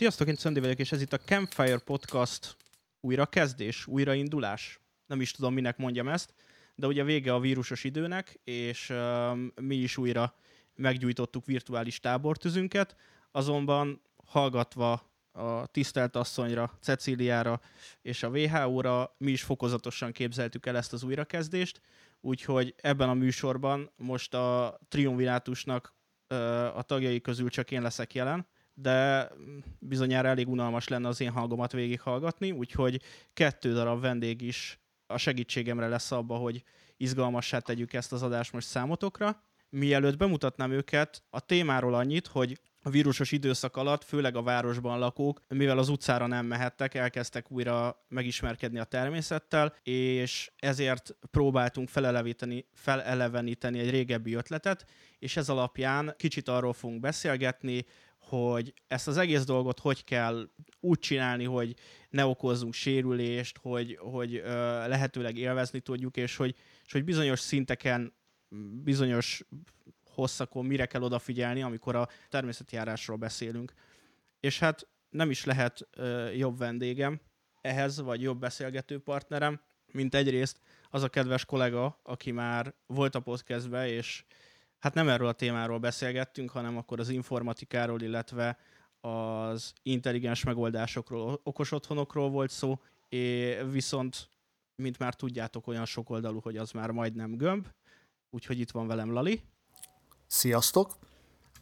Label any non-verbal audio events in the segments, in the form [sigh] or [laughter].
Sziasztok, én Szöndi vagyok, és ez itt a Campfire Podcast újrakezdés, újraindulás. Nem is tudom, minek mondjam ezt, de ugye vége a vírusos időnek, és uh, mi is újra meggyújtottuk virtuális tábortüzünket, azonban hallgatva a tisztelt asszonyra, Cecíliára és a WHO-ra mi is fokozatosan képzeltük el ezt az újrakezdést, úgyhogy ebben a műsorban most a triumvirátusnak a tagjai közül csak én leszek jelen, de bizonyára elég unalmas lenne az én hangomat végighallgatni, úgyhogy kettő darab vendég is a segítségemre lesz abba, hogy izgalmassá tegyük ezt az adást most számotokra. Mielőtt bemutatnám őket, a témáról annyit, hogy a vírusos időszak alatt, főleg a városban lakók, mivel az utcára nem mehettek, elkezdtek újra megismerkedni a természettel, és ezért próbáltunk feleleveníteni, feleleveníteni egy régebbi ötletet, és ez alapján kicsit arról fogunk beszélgetni, hogy ezt az egész dolgot hogy kell úgy csinálni, hogy ne okozzunk sérülést, hogy, hogy uh, lehetőleg élvezni tudjuk, és hogy, és hogy bizonyos szinteken, bizonyos hosszakon mire kell odafigyelni, amikor a természeti járásról beszélünk. És hát nem is lehet uh, jobb vendégem ehhez, vagy jobb beszélgető partnerem, mint egyrészt az a kedves kollega, aki már volt a podcastbe, és hát nem erről a témáról beszélgettünk, hanem akkor az informatikáról, illetve az intelligens megoldásokról, okos otthonokról volt szó, és viszont, mint már tudjátok, olyan sokoldalú, hogy az már majdnem gömb, úgyhogy itt van velem Lali. Sziasztok!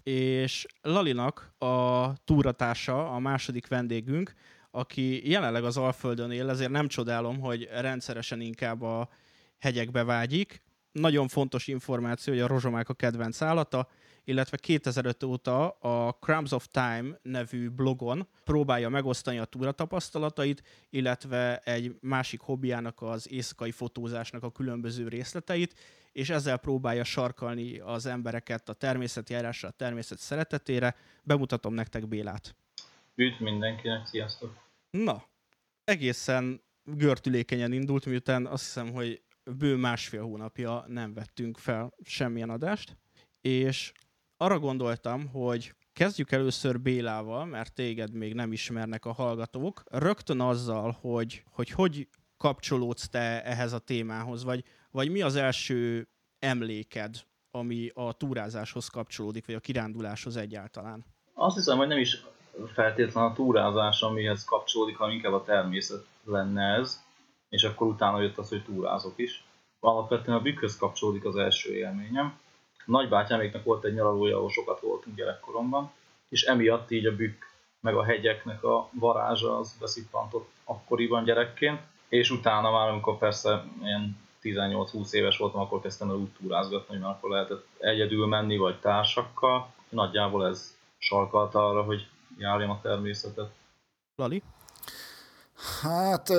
És Lalinak a túratársa, a második vendégünk, aki jelenleg az Alföldön él, ezért nem csodálom, hogy rendszeresen inkább a hegyekbe vágyik, nagyon fontos információ, hogy a rozsomák a kedvenc állata, illetve 2005 óta a Crumbs of Time nevű blogon próbálja megosztani a túra tapasztalatait, illetve egy másik hobbiának az éjszakai fotózásnak a különböző részleteit, és ezzel próbálja sarkalni az embereket a természeti járásra, a természet szeretetére. Bemutatom nektek Bélát. Üdv mindenkinek, sziasztok! Na, egészen görtülékenyen indult, miután azt hiszem, hogy bő másfél hónapja nem vettünk fel semmilyen adást, és arra gondoltam, hogy kezdjük először Bélával, mert téged még nem ismernek a hallgatók, rögtön azzal, hogy hogy, hogy kapcsolódsz te ehhez a témához, vagy, vagy mi az első emléked, ami a túrázáshoz kapcsolódik, vagy a kiránduláshoz egyáltalán? Azt hiszem, hogy nem is feltétlenül a túrázás, amihez kapcsolódik, hanem inkább a természet lenne ez és akkor utána jött az, hogy túrázok is. Alapvetően a bükkhöz kapcsolódik az első élményem. A nagybátyáméknak volt egy nyaralója, ahol sokat voltunk gyerekkoromban, és emiatt így a bükk meg a hegyeknek a varázsa az beszippantott akkoriban gyerekként, és utána már, amikor persze ilyen 18-20 éves voltam, akkor kezdtem el úgy túrázgatni, hogy már akkor lehetett egyedül menni, vagy társakkal. Nagyjából ez sarkalta arra, hogy járjam a természetet. Lali? Hát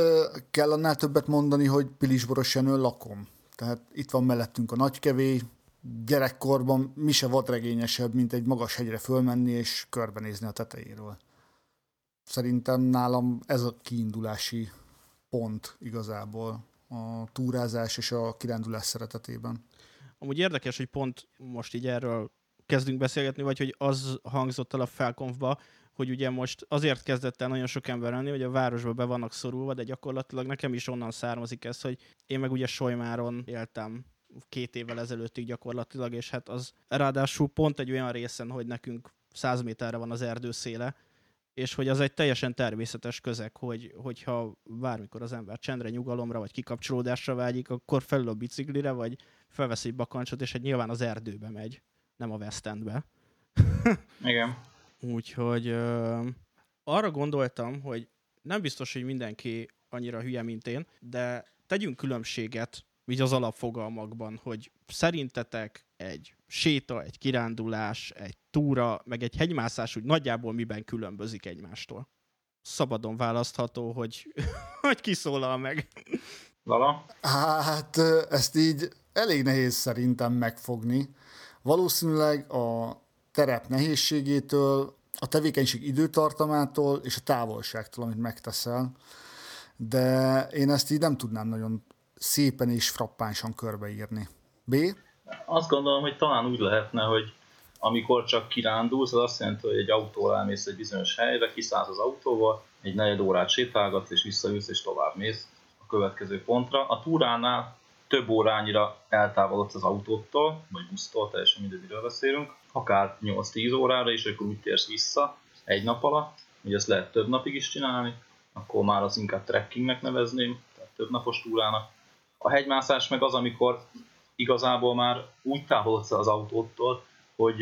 kell annál többet mondani, hogy Pilisboros Jenőn lakom. Tehát itt van mellettünk a nagykevé, gyerekkorban mi se volt regényesebb, mint egy magas hegyre fölmenni és körbenézni a tetejéről. Szerintem nálam ez a kiindulási pont igazából a túrázás és a kirándulás szeretetében. Amúgy érdekes, hogy pont most így erről kezdünk beszélgetni, vagy hogy az hangzott el a felkonfba, hogy ugye most azért kezdett el nagyon sok ember lenni, hogy a városba be vannak szorulva, de gyakorlatilag nekem is onnan származik ez, hogy én meg ugye Solymáron éltem két évvel ezelőttig gyakorlatilag, és hát az ráadásul pont egy olyan részen, hogy nekünk száz méterre van az erdő széle, és hogy az egy teljesen természetes közeg, hogy, hogyha bármikor az ember csendre, nyugalomra, vagy kikapcsolódásra vágyik, akkor felül a biciklire, vagy felvesz egy bakancsot, és egy hát nyilván az erdőbe megy, nem a West Endbe. Igen. Úgyhogy ö, arra gondoltam, hogy nem biztos, hogy mindenki annyira hülye, mint én, de tegyünk különbséget így az alapfogalmakban, hogy szerintetek egy séta, egy kirándulás, egy túra, meg egy hegymászás úgy nagyjából miben különbözik egymástól? Szabadon választható, hogy, [laughs] hogy kiszólal meg. Lala? Hát ezt így elég nehéz szerintem megfogni. Valószínűleg a terep nehézségétől, a tevékenység időtartamától és a távolságtól, amit megteszel. De én ezt így nem tudnám nagyon szépen és frappánsan körbeírni. B? Azt gondolom, hogy talán úgy lehetne, hogy Amikor csak kirándulsz, az azt jelenti, hogy egy autóval elmész egy bizonyos helyre, kiszállsz az autóval, egy negyed órát sétálgatsz, és visszaülsz, és tovább mész a következő pontra. A túránál több órányira eltávolodsz az autótól, vagy busztól, teljesen mindegy, miről beszélünk, akár 8-10 órára, és akkor úgy térsz vissza egy nap alatt, hogy ezt lehet több napig is csinálni, akkor már az inkább trekkingnek nevezném, tehát több napos túrának. A hegymászás meg az, amikor igazából már úgy távolodsz az autótól, hogy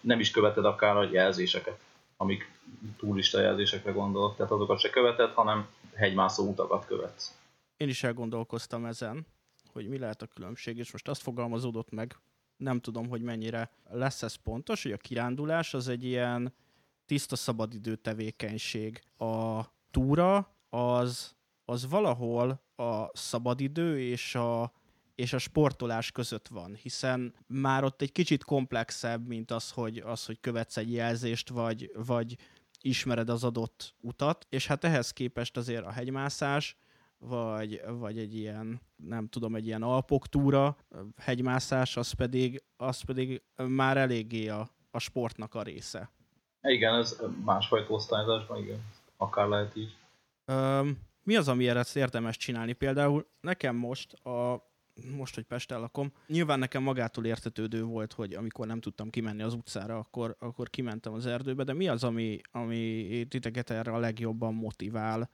nem is követed akár a jelzéseket, amik turista jelzésekre gondolok, tehát azokat se követed, hanem hegymászó utakat követsz. Én is elgondolkoztam ezen, hogy mi lehet a különbség, és most azt fogalmazódott meg, nem tudom, hogy mennyire lesz ez pontos, hogy a kirándulás az egy ilyen tiszta szabadidő tevékenység. A túra az, az valahol a szabadidő és a, és a sportolás között van, hiszen már ott egy kicsit komplexebb, mint az, hogy, az, hogy követsz egy jelzést, vagy, vagy ismered az adott utat, és hát ehhez képest azért a hegymászás, vagy, vagy egy ilyen, nem tudom, egy ilyen alpok túra, hegymászás, az pedig, az pedig már eléggé a, a sportnak a része. Igen, ez másfajta osztályzásban, igen. Akár lehet így. Üm, mi az, ami ezt érdemes csinálni? Például nekem most, a, most, hogy Pesten lakom, nyilván nekem magától értetődő volt, hogy amikor nem tudtam kimenni az utcára, akkor, akkor kimentem az erdőbe, de mi az, ami, ami titeket erre a legjobban motivál?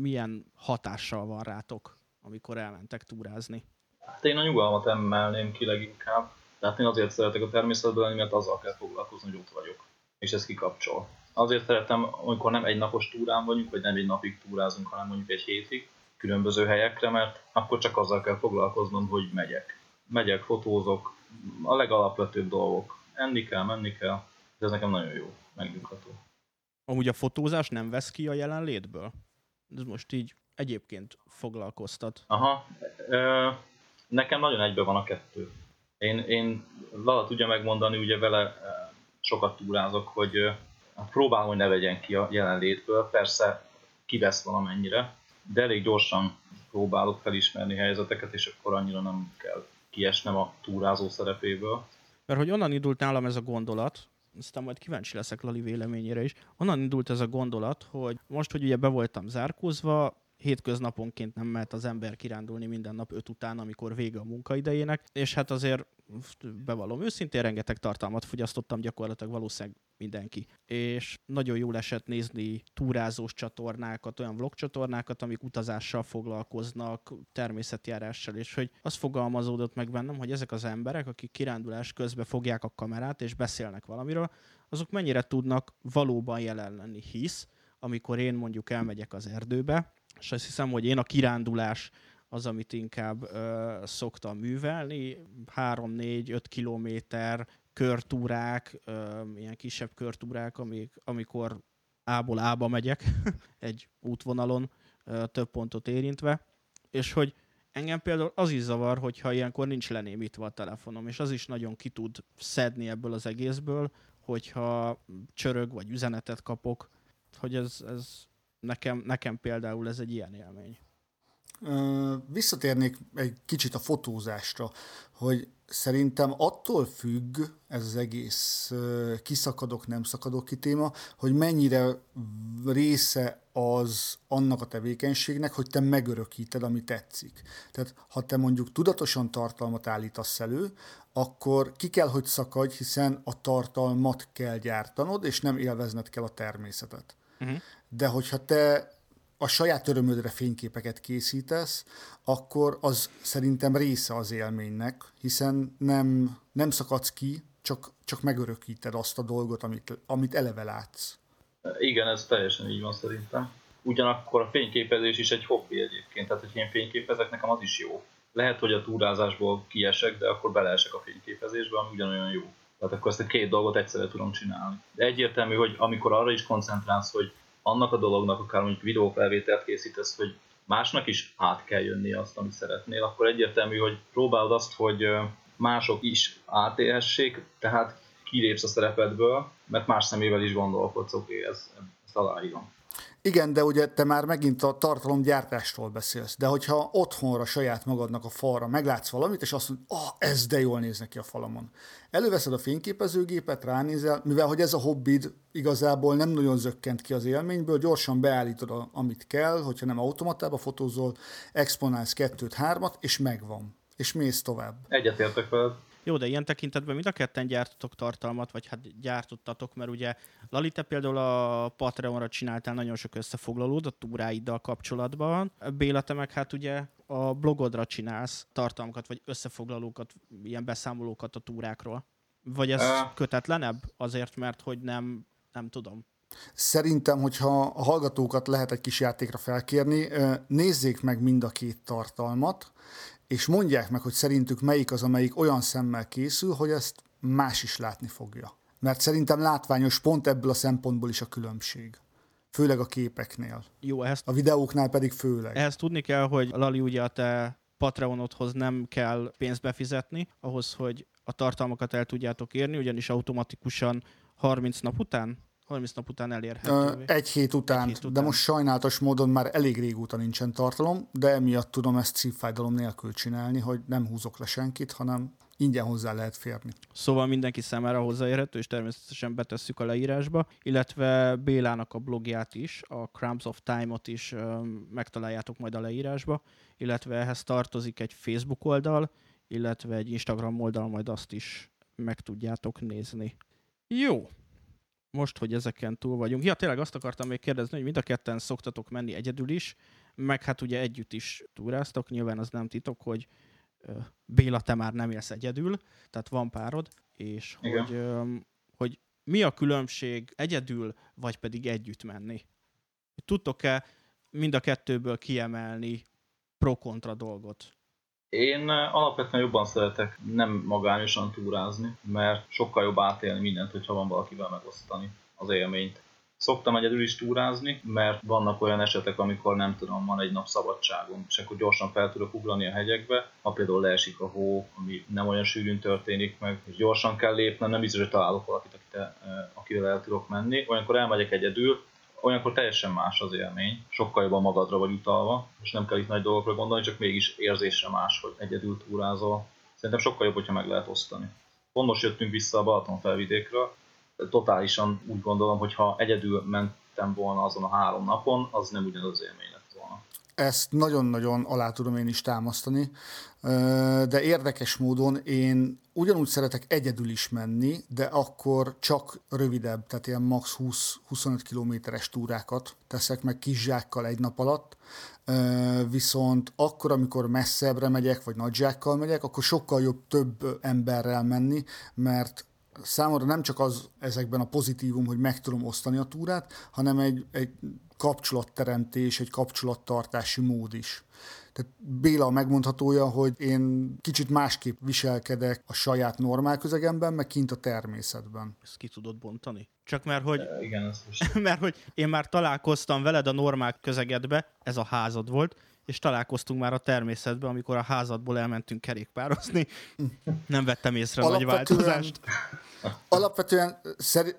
Milyen hatással van rátok, amikor elmentek túrázni? Hát én a nyugalmat emelném ki leginkább. Tehát én azért szeretek a természetben lenni, mert azzal kell foglalkozni, hogy ott vagyok. És ez kikapcsol azért szeretem, amikor nem egy napos túrán vagyunk, vagy nem egy napig túrázunk, hanem mondjuk egy hétig különböző helyekre, mert akkor csak azzal kell foglalkoznom, hogy megyek. Megyek, fotózok, a legalapvetőbb dolgok. Enni kell, menni kell, ez nekem nagyon jó, megnyugható. Amúgy a fotózás nem vesz ki a jelenlétből? Ez most így egyébként foglalkoztat. Aha, ö, nekem nagyon egybe van a kettő. Én, én Lala tudja megmondani, ugye vele sokat túrázok, hogy próbálom, hogy ne vegyen ki a jelenlétből, persze kivesz valamennyire, de elég gyorsan próbálok felismerni helyzeteket, és akkor annyira nem kell kiesnem a túrázó szerepéből. Mert hogy onnan indult nálam ez a gondolat, aztán majd kíváncsi leszek Lali véleményére is, onnan indult ez a gondolat, hogy most, hogy ugye be voltam zárkózva, hétköznaponként nem mehet az ember kirándulni minden nap öt után, amikor vége a munkaidejének, és hát azért bevallom őszintén, rengeteg tartalmat fogyasztottam gyakorlatilag valószínűleg mindenki. És nagyon jól esett nézni túrázós csatornákat, olyan vlog csatornákat, amik utazással foglalkoznak, természetjárással, és hogy az fogalmazódott meg bennem, hogy ezek az emberek, akik kirándulás közben fogják a kamerát és beszélnek valamiről, azok mennyire tudnak valóban jelen lenni, hisz amikor én mondjuk elmegyek az erdőbe, és azt hiszem, hogy én a kirándulás az, amit inkább ö, szoktam művelni, 3-4-5 kilométer körtúrák, ö, ilyen kisebb körtúrák, amik, amikor A-ból A-ba megyek, [laughs] egy útvonalon ö, több pontot érintve, és hogy engem például az is zavar, hogyha ilyenkor nincs lenémítve a telefonom, és az is nagyon ki tud szedni ebből az egészből, hogyha csörög vagy üzenetet kapok, hogy ez, ez nekem, nekem például ez egy ilyen élmény. Visszatérnék egy kicsit a fotózásra, hogy szerintem attól függ ez az egész kiszakadok, nem szakadok ki téma, hogy mennyire része az annak a tevékenységnek, hogy te megörökíted, ami tetszik. Tehát ha te mondjuk tudatosan tartalmat állítasz elő, akkor ki kell, hogy szakadj, hiszen a tartalmat kell gyártanod, és nem élvezned kell a természetet. Uh-huh. De hogyha te a saját örömödre fényképeket készítesz, akkor az szerintem része az élménynek, hiszen nem, nem szakadsz ki, csak, csak megörökíted azt a dolgot, amit, amit eleve látsz. Igen, ez teljesen így van szerintem. Ugyanakkor a fényképezés is egy hobbi egyébként, tehát hogy én fényképezek, nekem az is jó. Lehet, hogy a túrázásból kiesek, de akkor beleesek a fényképezésbe, ami ugyanolyan jó. Tehát akkor ezt a két dolgot egyszerre tudom csinálni. De egyértelmű, hogy amikor arra is koncentrálsz, hogy annak a dolognak, akár mondjuk videófelvételt készítesz, hogy másnak is át kell jönni azt, amit szeretnél, akkor egyértelmű, hogy próbálod azt, hogy mások is átélhessék, tehát kilépsz a szerepedből, mert más szemével is gondolkodsz, oké, okay, ez, ezt aláírom. Igen, de ugye te már megint a tartalomgyártásról beszélsz, de hogyha otthonra saját magadnak a falra meglátsz valamit, és azt mondod, ah, oh, ez de jól néz neki a falamon. Előveszed a fényképezőgépet, ránézel, mivel hogy ez a hobbid igazából nem nagyon zökkent ki az élményből, gyorsan beállítod, a, amit kell, hogyha nem automatába fotózol, exponálsz kettőt, hármat, és megvan. És mész tovább. Egyetértek veled. Jó, de ilyen tekintetben mind a ketten gyártotok tartalmat, vagy hát gyártottatok, mert ugye Lali, te például a Patreonra csináltál nagyon sok összefoglalót a túráiddal kapcsolatban. Béla, te meg hát ugye a blogodra csinálsz tartalmakat, vagy összefoglalókat, ilyen beszámolókat a túrákról. Vagy ez uh. kötetlenebb? Azért, mert hogy nem, nem tudom. Szerintem, hogyha a hallgatókat lehet egy kis játékra felkérni, nézzék meg mind a két tartalmat, és mondják meg, hogy szerintük melyik az, amelyik olyan szemmel készül, hogy ezt más is látni fogja. Mert szerintem látványos pont ebből a szempontból is a különbség. Főleg a képeknél. Jó, ezt... A videóknál pedig főleg. Ehhez tudni kell, hogy Lali ugye a te Patreonodhoz nem kell pénzt befizetni, ahhoz, hogy a tartalmakat el tudjátok érni, ugyanis automatikusan 30 nap után 30 nap után elérhető. Egy hét után, egy hét után, de most sajnálatos módon már elég régóta nincsen tartalom, de emiatt tudom ezt szívfájdalom nélkül csinálni, hogy nem húzok le senkit, hanem ingyen hozzá lehet férni. Szóval mindenki számára hozzáérhető, és természetesen betesszük a leírásba, illetve Bélának a blogját is, a Crumbs of Time-ot is megtaláljátok majd a leírásba, illetve ehhez tartozik egy Facebook oldal, illetve egy Instagram oldal, majd azt is meg tudjátok nézni. Jó, most, hogy ezeken túl vagyunk. Ja, tényleg azt akartam még kérdezni, hogy mind a ketten szoktatok menni egyedül is, meg hát ugye együtt is túráztok, nyilván az nem titok, hogy Béla, te már nem élsz egyedül, tehát van párod, és hogy, hogy mi a különbség egyedül, vagy pedig együtt menni? Tudtok-e mind a kettőből kiemelni pro-kontra dolgot? Én alapvetően jobban szeretek nem magányosan túrázni, mert sokkal jobb átélni mindent, hogyha van valakivel megosztani az élményt. Szoktam egyedül is túrázni, mert vannak olyan esetek, amikor nem tudom, van egy nap szabadságom, és akkor gyorsan fel tudok ugrani a hegyekbe, ha például leesik a hó, ami nem olyan sűrűn történik meg, és gyorsan kell lépnem, nem biztos, hogy találok valakit, akivel el tudok menni. Olyankor elmegyek egyedül, olyankor teljesen más az élmény, sokkal jobban magadra vagy utalva, és nem kell itt nagy dolgokra gondolni, csak mégis érzésre más, hogy egyedül túrázol. Szerintem sokkal jobb, hogyha meg lehet osztani. Pont most jöttünk vissza a Balaton felvidékről, totálisan úgy gondolom, hogy ha egyedül mentem volna azon a három napon, az nem ugyanaz az élmény. Ezt nagyon-nagyon alá tudom én is támasztani, de érdekes módon én ugyanúgy szeretek egyedül is menni, de akkor csak rövidebb, tehát ilyen max. 20-25 kilométeres túrákat teszek meg kis zsákkal egy nap alatt, viszont akkor, amikor messzebbre megyek, vagy nagy megyek, akkor sokkal jobb több emberrel menni, mert számomra nem csak az ezekben a pozitívum, hogy meg tudom osztani a túrát, hanem egy, egy kapcsolatteremtés, egy kapcsolattartási mód is. Tehát Béla megmondhatója, hogy én kicsit másképp viselkedek a saját normál közegemben, meg kint a természetben. Ezt ki tudod bontani? Csak mert, hogy, igen, most... [laughs] mert hogy én már találkoztam veled a normál közegedbe, ez a házad volt, és találkoztunk már a természetben, amikor a házadból elmentünk kerékpározni. Nem vettem észre nagy változást. Alapvetően,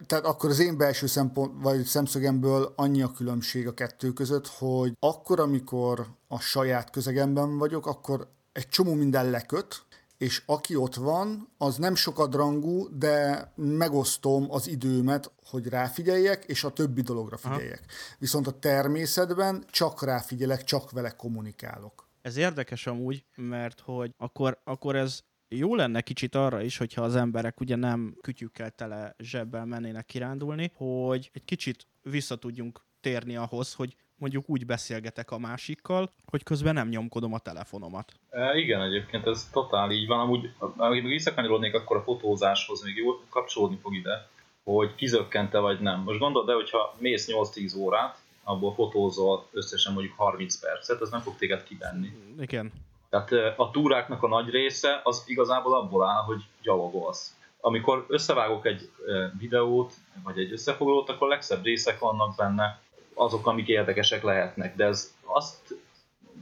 tehát akkor az én belső szempont, vagy szemszögemből annyi a különbség a kettő között, hogy akkor, amikor a saját közegemben vagyok, akkor egy csomó minden leköt, és aki ott van, az nem sokadrangú, de megosztom az időmet, hogy ráfigyeljek, és a többi dologra figyeljek. Aha. Viszont a természetben csak ráfigyelek, csak vele kommunikálok. Ez érdekes amúgy, mert hogy akkor, akkor ez jó lenne kicsit arra is, hogyha az emberek ugye nem kütyükkel tele zsebbel mennének kirándulni, hogy egy kicsit vissza tudjunk térni ahhoz, hogy mondjuk úgy beszélgetek a másikkal, hogy közben nem nyomkodom a telefonomat. E, igen, egyébként ez totál így van. Amúgy, amíg visszakanyarodnék, akkor a fotózáshoz még jól kapcsolódni fog ide, hogy kizökkente vagy nem. Most gondold el, hogyha mész 8-10 órát, abból fotózol összesen mondjuk 30 percet, ez nem fog téged kivenni. Igen. Tehát a túráknak a nagy része az igazából abból áll, hogy gyalogolsz. Amikor összevágok egy videót, vagy egy összefoglalót, akkor legszebb részek vannak benne, azok, amik érdekesek lehetnek, de ez azt,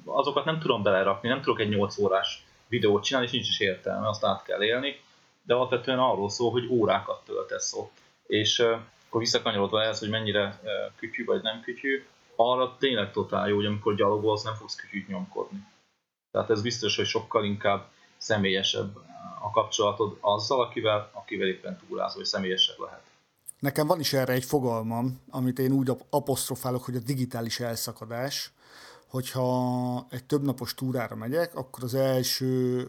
azokat nem tudom belerakni, nem tudok egy 8 órás videót csinálni, és nincs is értelme, azt át kell élni. de alapvetően arról szól, hogy órákat töltesz ott. És akkor visszakanyarodva ehhez, hogy mennyire kütyű vagy nem kütyű, arra tényleg totál jó, hogy amikor gyalogolsz, nem fogsz kütyűt nyomkodni. Tehát ez biztos, hogy sokkal inkább személyesebb a kapcsolatod azzal, akivel, akivel éppen túrázol, hogy személyesebb lehet. Nekem van is erre egy fogalmam, amit én úgy apostrofálok, hogy a digitális elszakadás. Hogyha egy többnapos túrára megyek, akkor az első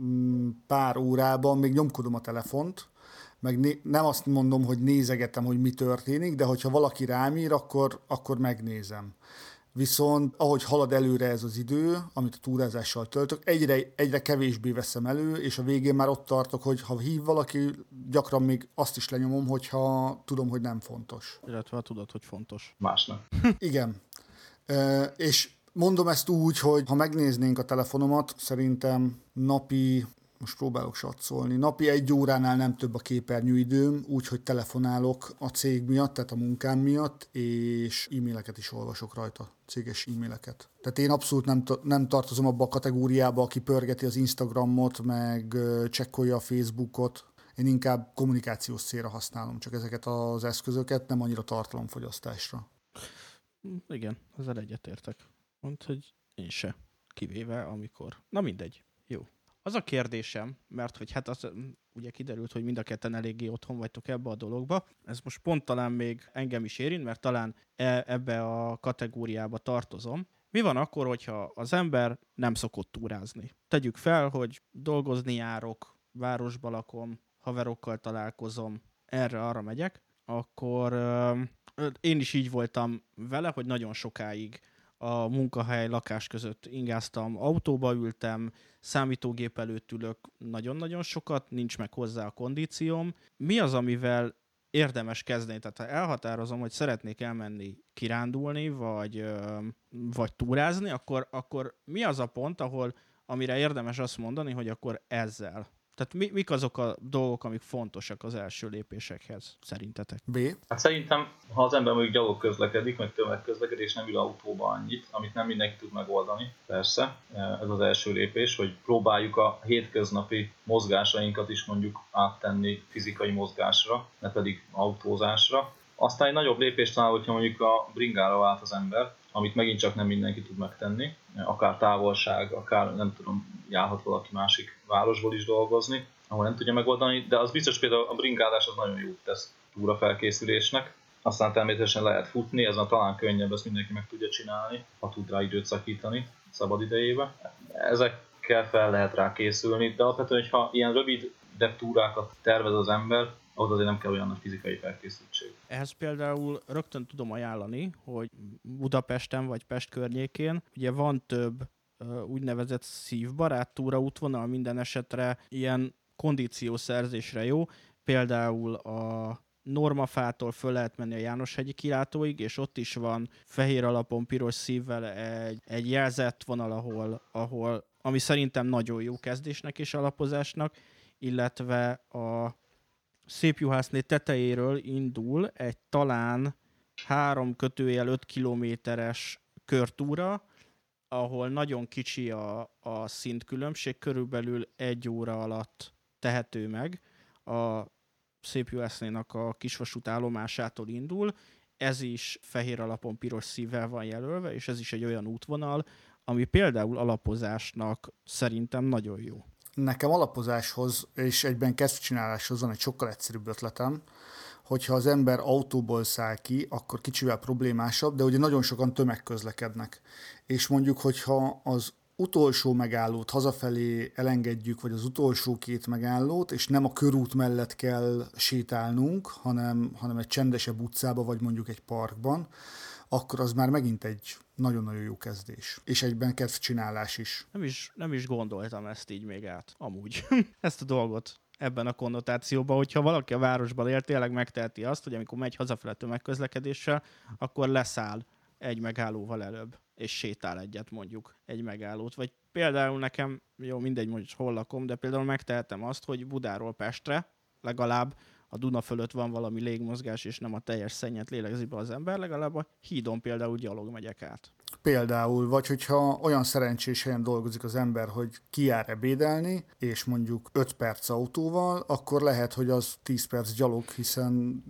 mm, pár órában még nyomkodom a telefont, meg né- nem azt mondom, hogy nézegetem, hogy mi történik, de hogyha valaki rám ír, akkor, akkor megnézem. Viszont ahogy halad előre ez az idő, amit a túrázással töltök, egyre, egyre kevésbé veszem elő, és a végén már ott tartok, hogy ha hív valaki, gyakran még azt is lenyomom, hogyha tudom, hogy nem fontos. Illetve ha tudod, hogy fontos. Másnak. [laughs] Igen. E, és mondom ezt úgy, hogy ha megnéznénk a telefonomat, szerintem napi most próbálok satszolni. Napi egy óránál nem több a képernyőidőm, úgyhogy telefonálok a cég miatt, tehát a munkám miatt, és e-maileket is olvasok rajta, céges e-maileket. Tehát én abszolút nem, nem tartozom abba a kategóriába, aki pörgeti az Instagramot, meg csekkolja a Facebookot, én inkább kommunikációs célra használom csak ezeket az eszközöket, nem annyira tartalomfogyasztásra. Igen, ezzel egyetértek. Mondd, hogy én se. Kivéve, amikor... Na mindegy. Az a kérdésem, mert hogy hát az ugye kiderült, hogy mind a ketten eléggé otthon vagytok ebbe a dologba. Ez most pont talán még engem is érint, mert talán e, ebbe a kategóriába tartozom. Mi van akkor, hogyha az ember nem szokott túrázni? Tegyük fel, hogy dolgozni járok, városba lakom, haverokkal találkozom, erre-arra megyek, akkor euh, én is így voltam vele, hogy nagyon sokáig a munkahely, lakás között ingáztam, autóba ültem, számítógép előtt ülök nagyon-nagyon sokat, nincs meg hozzá a kondícióm. Mi az, amivel érdemes kezdeni? Tehát ha elhatározom, hogy szeretnék elmenni kirándulni, vagy, vagy túrázni, akkor, akkor mi az a pont, ahol amire érdemes azt mondani, hogy akkor ezzel tehát mi, mik azok a dolgok, amik fontosak az első lépésekhez, szerintetek? B. Hát szerintem, ha az ember mondjuk gyalog közlekedik, meg tömegközlekedés, nem ül autóba annyit, amit nem mindenki tud megoldani, persze. Ez az első lépés, hogy próbáljuk a hétköznapi mozgásainkat is mondjuk áttenni fizikai mozgásra, ne pedig autózásra. Aztán egy nagyobb lépés talán, hogyha mondjuk a bringára vált az ember, amit megint csak nem mindenki tud megtenni, akár távolság, akár nem tudom, járhat valaki másik városból is dolgozni, ahol nem tudja megoldani, de az biztos például a bringádás az nagyon jó tesz túra felkészülésnek. Aztán természetesen lehet futni, ez a talán könnyebb, ezt mindenki meg tudja csinálni, ha tud rá időt szakítani szabad idejébe. Ezekkel fel lehet rá készülni, de alapvetően, hogyha ilyen rövid de túrákat tervez az ember, ahhoz azért nem kell olyan nagy fizikai felkészültség. Ehhez például rögtön tudom ajánlani, hogy Budapesten vagy Pest környékén ugye van több úgynevezett szívbarát túraútvonal minden esetre ilyen kondíciószerzésre jó, például a Normafától föl lehet menni a Jánoshegyi kilátóig, és ott is van fehér alapon piros szívvel egy, egy jelzett vonal, ahol, ahol, ami szerintem nagyon jó kezdésnek és alapozásnak, illetve a Szép Juhászné tetejéről indul egy talán három kötőjel 5 kilométeres körtúra, ahol nagyon kicsi a, a szintkülönbség, körülbelül egy óra alatt tehető meg. A Szép Juhásznénak a kisvasút állomásától indul, ez is fehér alapon piros szívvel van jelölve, és ez is egy olyan útvonal, ami például alapozásnak szerintem nagyon jó. Nekem alapozáshoz és egyben kezdcsináláshoz van egy sokkal egyszerűbb ötletem, hogyha az ember autóból száll ki, akkor kicsivel problémásabb, de ugye nagyon sokan tömegközlekednek. És mondjuk, hogyha az utolsó megállót hazafelé elengedjük, vagy az utolsó két megállót, és nem a körút mellett kell sétálnunk, hanem, hanem egy csendesebb utcába, vagy mondjuk egy parkban, akkor az már megint egy nagyon-nagyon jó kezdés. És egyben csinálás is. Nem is, nem is gondoltam ezt így még át, amúgy. [laughs] ezt a dolgot ebben a konnotációban, hogyha valaki a városban él, tényleg megteheti azt, hogy amikor megy hazafele tömegközlekedéssel, akkor leszáll egy megállóval előbb, és sétál egyet mondjuk egy megállót. Vagy például nekem, jó mindegy, hogy hol lakom, de például megtehetem azt, hogy Budáról Pestre legalább a Duna fölött van valami légmozgás, és nem a teljes szennyet lélegzi be az ember, legalább a hídon például gyalog megyek át. Például, vagy hogyha olyan szerencsés helyen dolgozik az ember, hogy kijár ebédelni, és mondjuk 5 perc autóval, akkor lehet, hogy az 10 perc gyalog, hiszen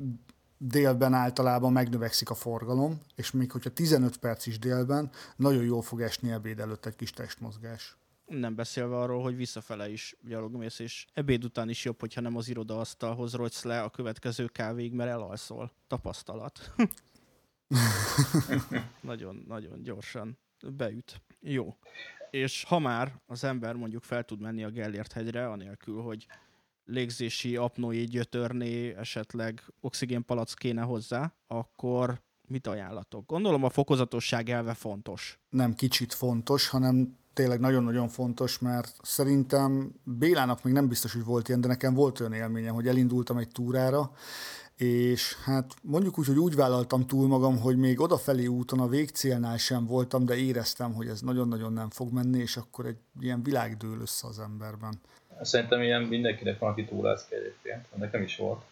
délben általában megnövekszik a forgalom, és még hogyha 15 perc is délben, nagyon jól fog esni ebéd előtt egy kis testmozgás. Nem beszélve arról, hogy visszafele is gyalogmész, és ebéd után is jobb, hogyha nem az irodaasztalhoz rogysz le a következő kávéig, mert elalszol. Tapasztalat. [laughs] nagyon, nagyon gyorsan beüt. Jó. És ha már az ember mondjuk fel tud menni a Gellért hegyre, anélkül, hogy légzési apnói gyötörné, esetleg oxigénpalack kéne hozzá, akkor mit ajánlatok? Gondolom a fokozatosság elve fontos. Nem kicsit fontos, hanem tényleg nagyon-nagyon fontos, mert szerintem Bélának még nem biztos, hogy volt ilyen, de nekem volt olyan élményem, hogy elindultam egy túrára, és hát mondjuk úgy, hogy úgy vállaltam túl magam, hogy még odafelé úton a végcélnál sem voltam, de éreztem, hogy ez nagyon-nagyon nem fog menni, és akkor egy ilyen világ dől össze az emberben. Szerintem ilyen mindenkinek van, aki túlázik egyébként, nekem is volt.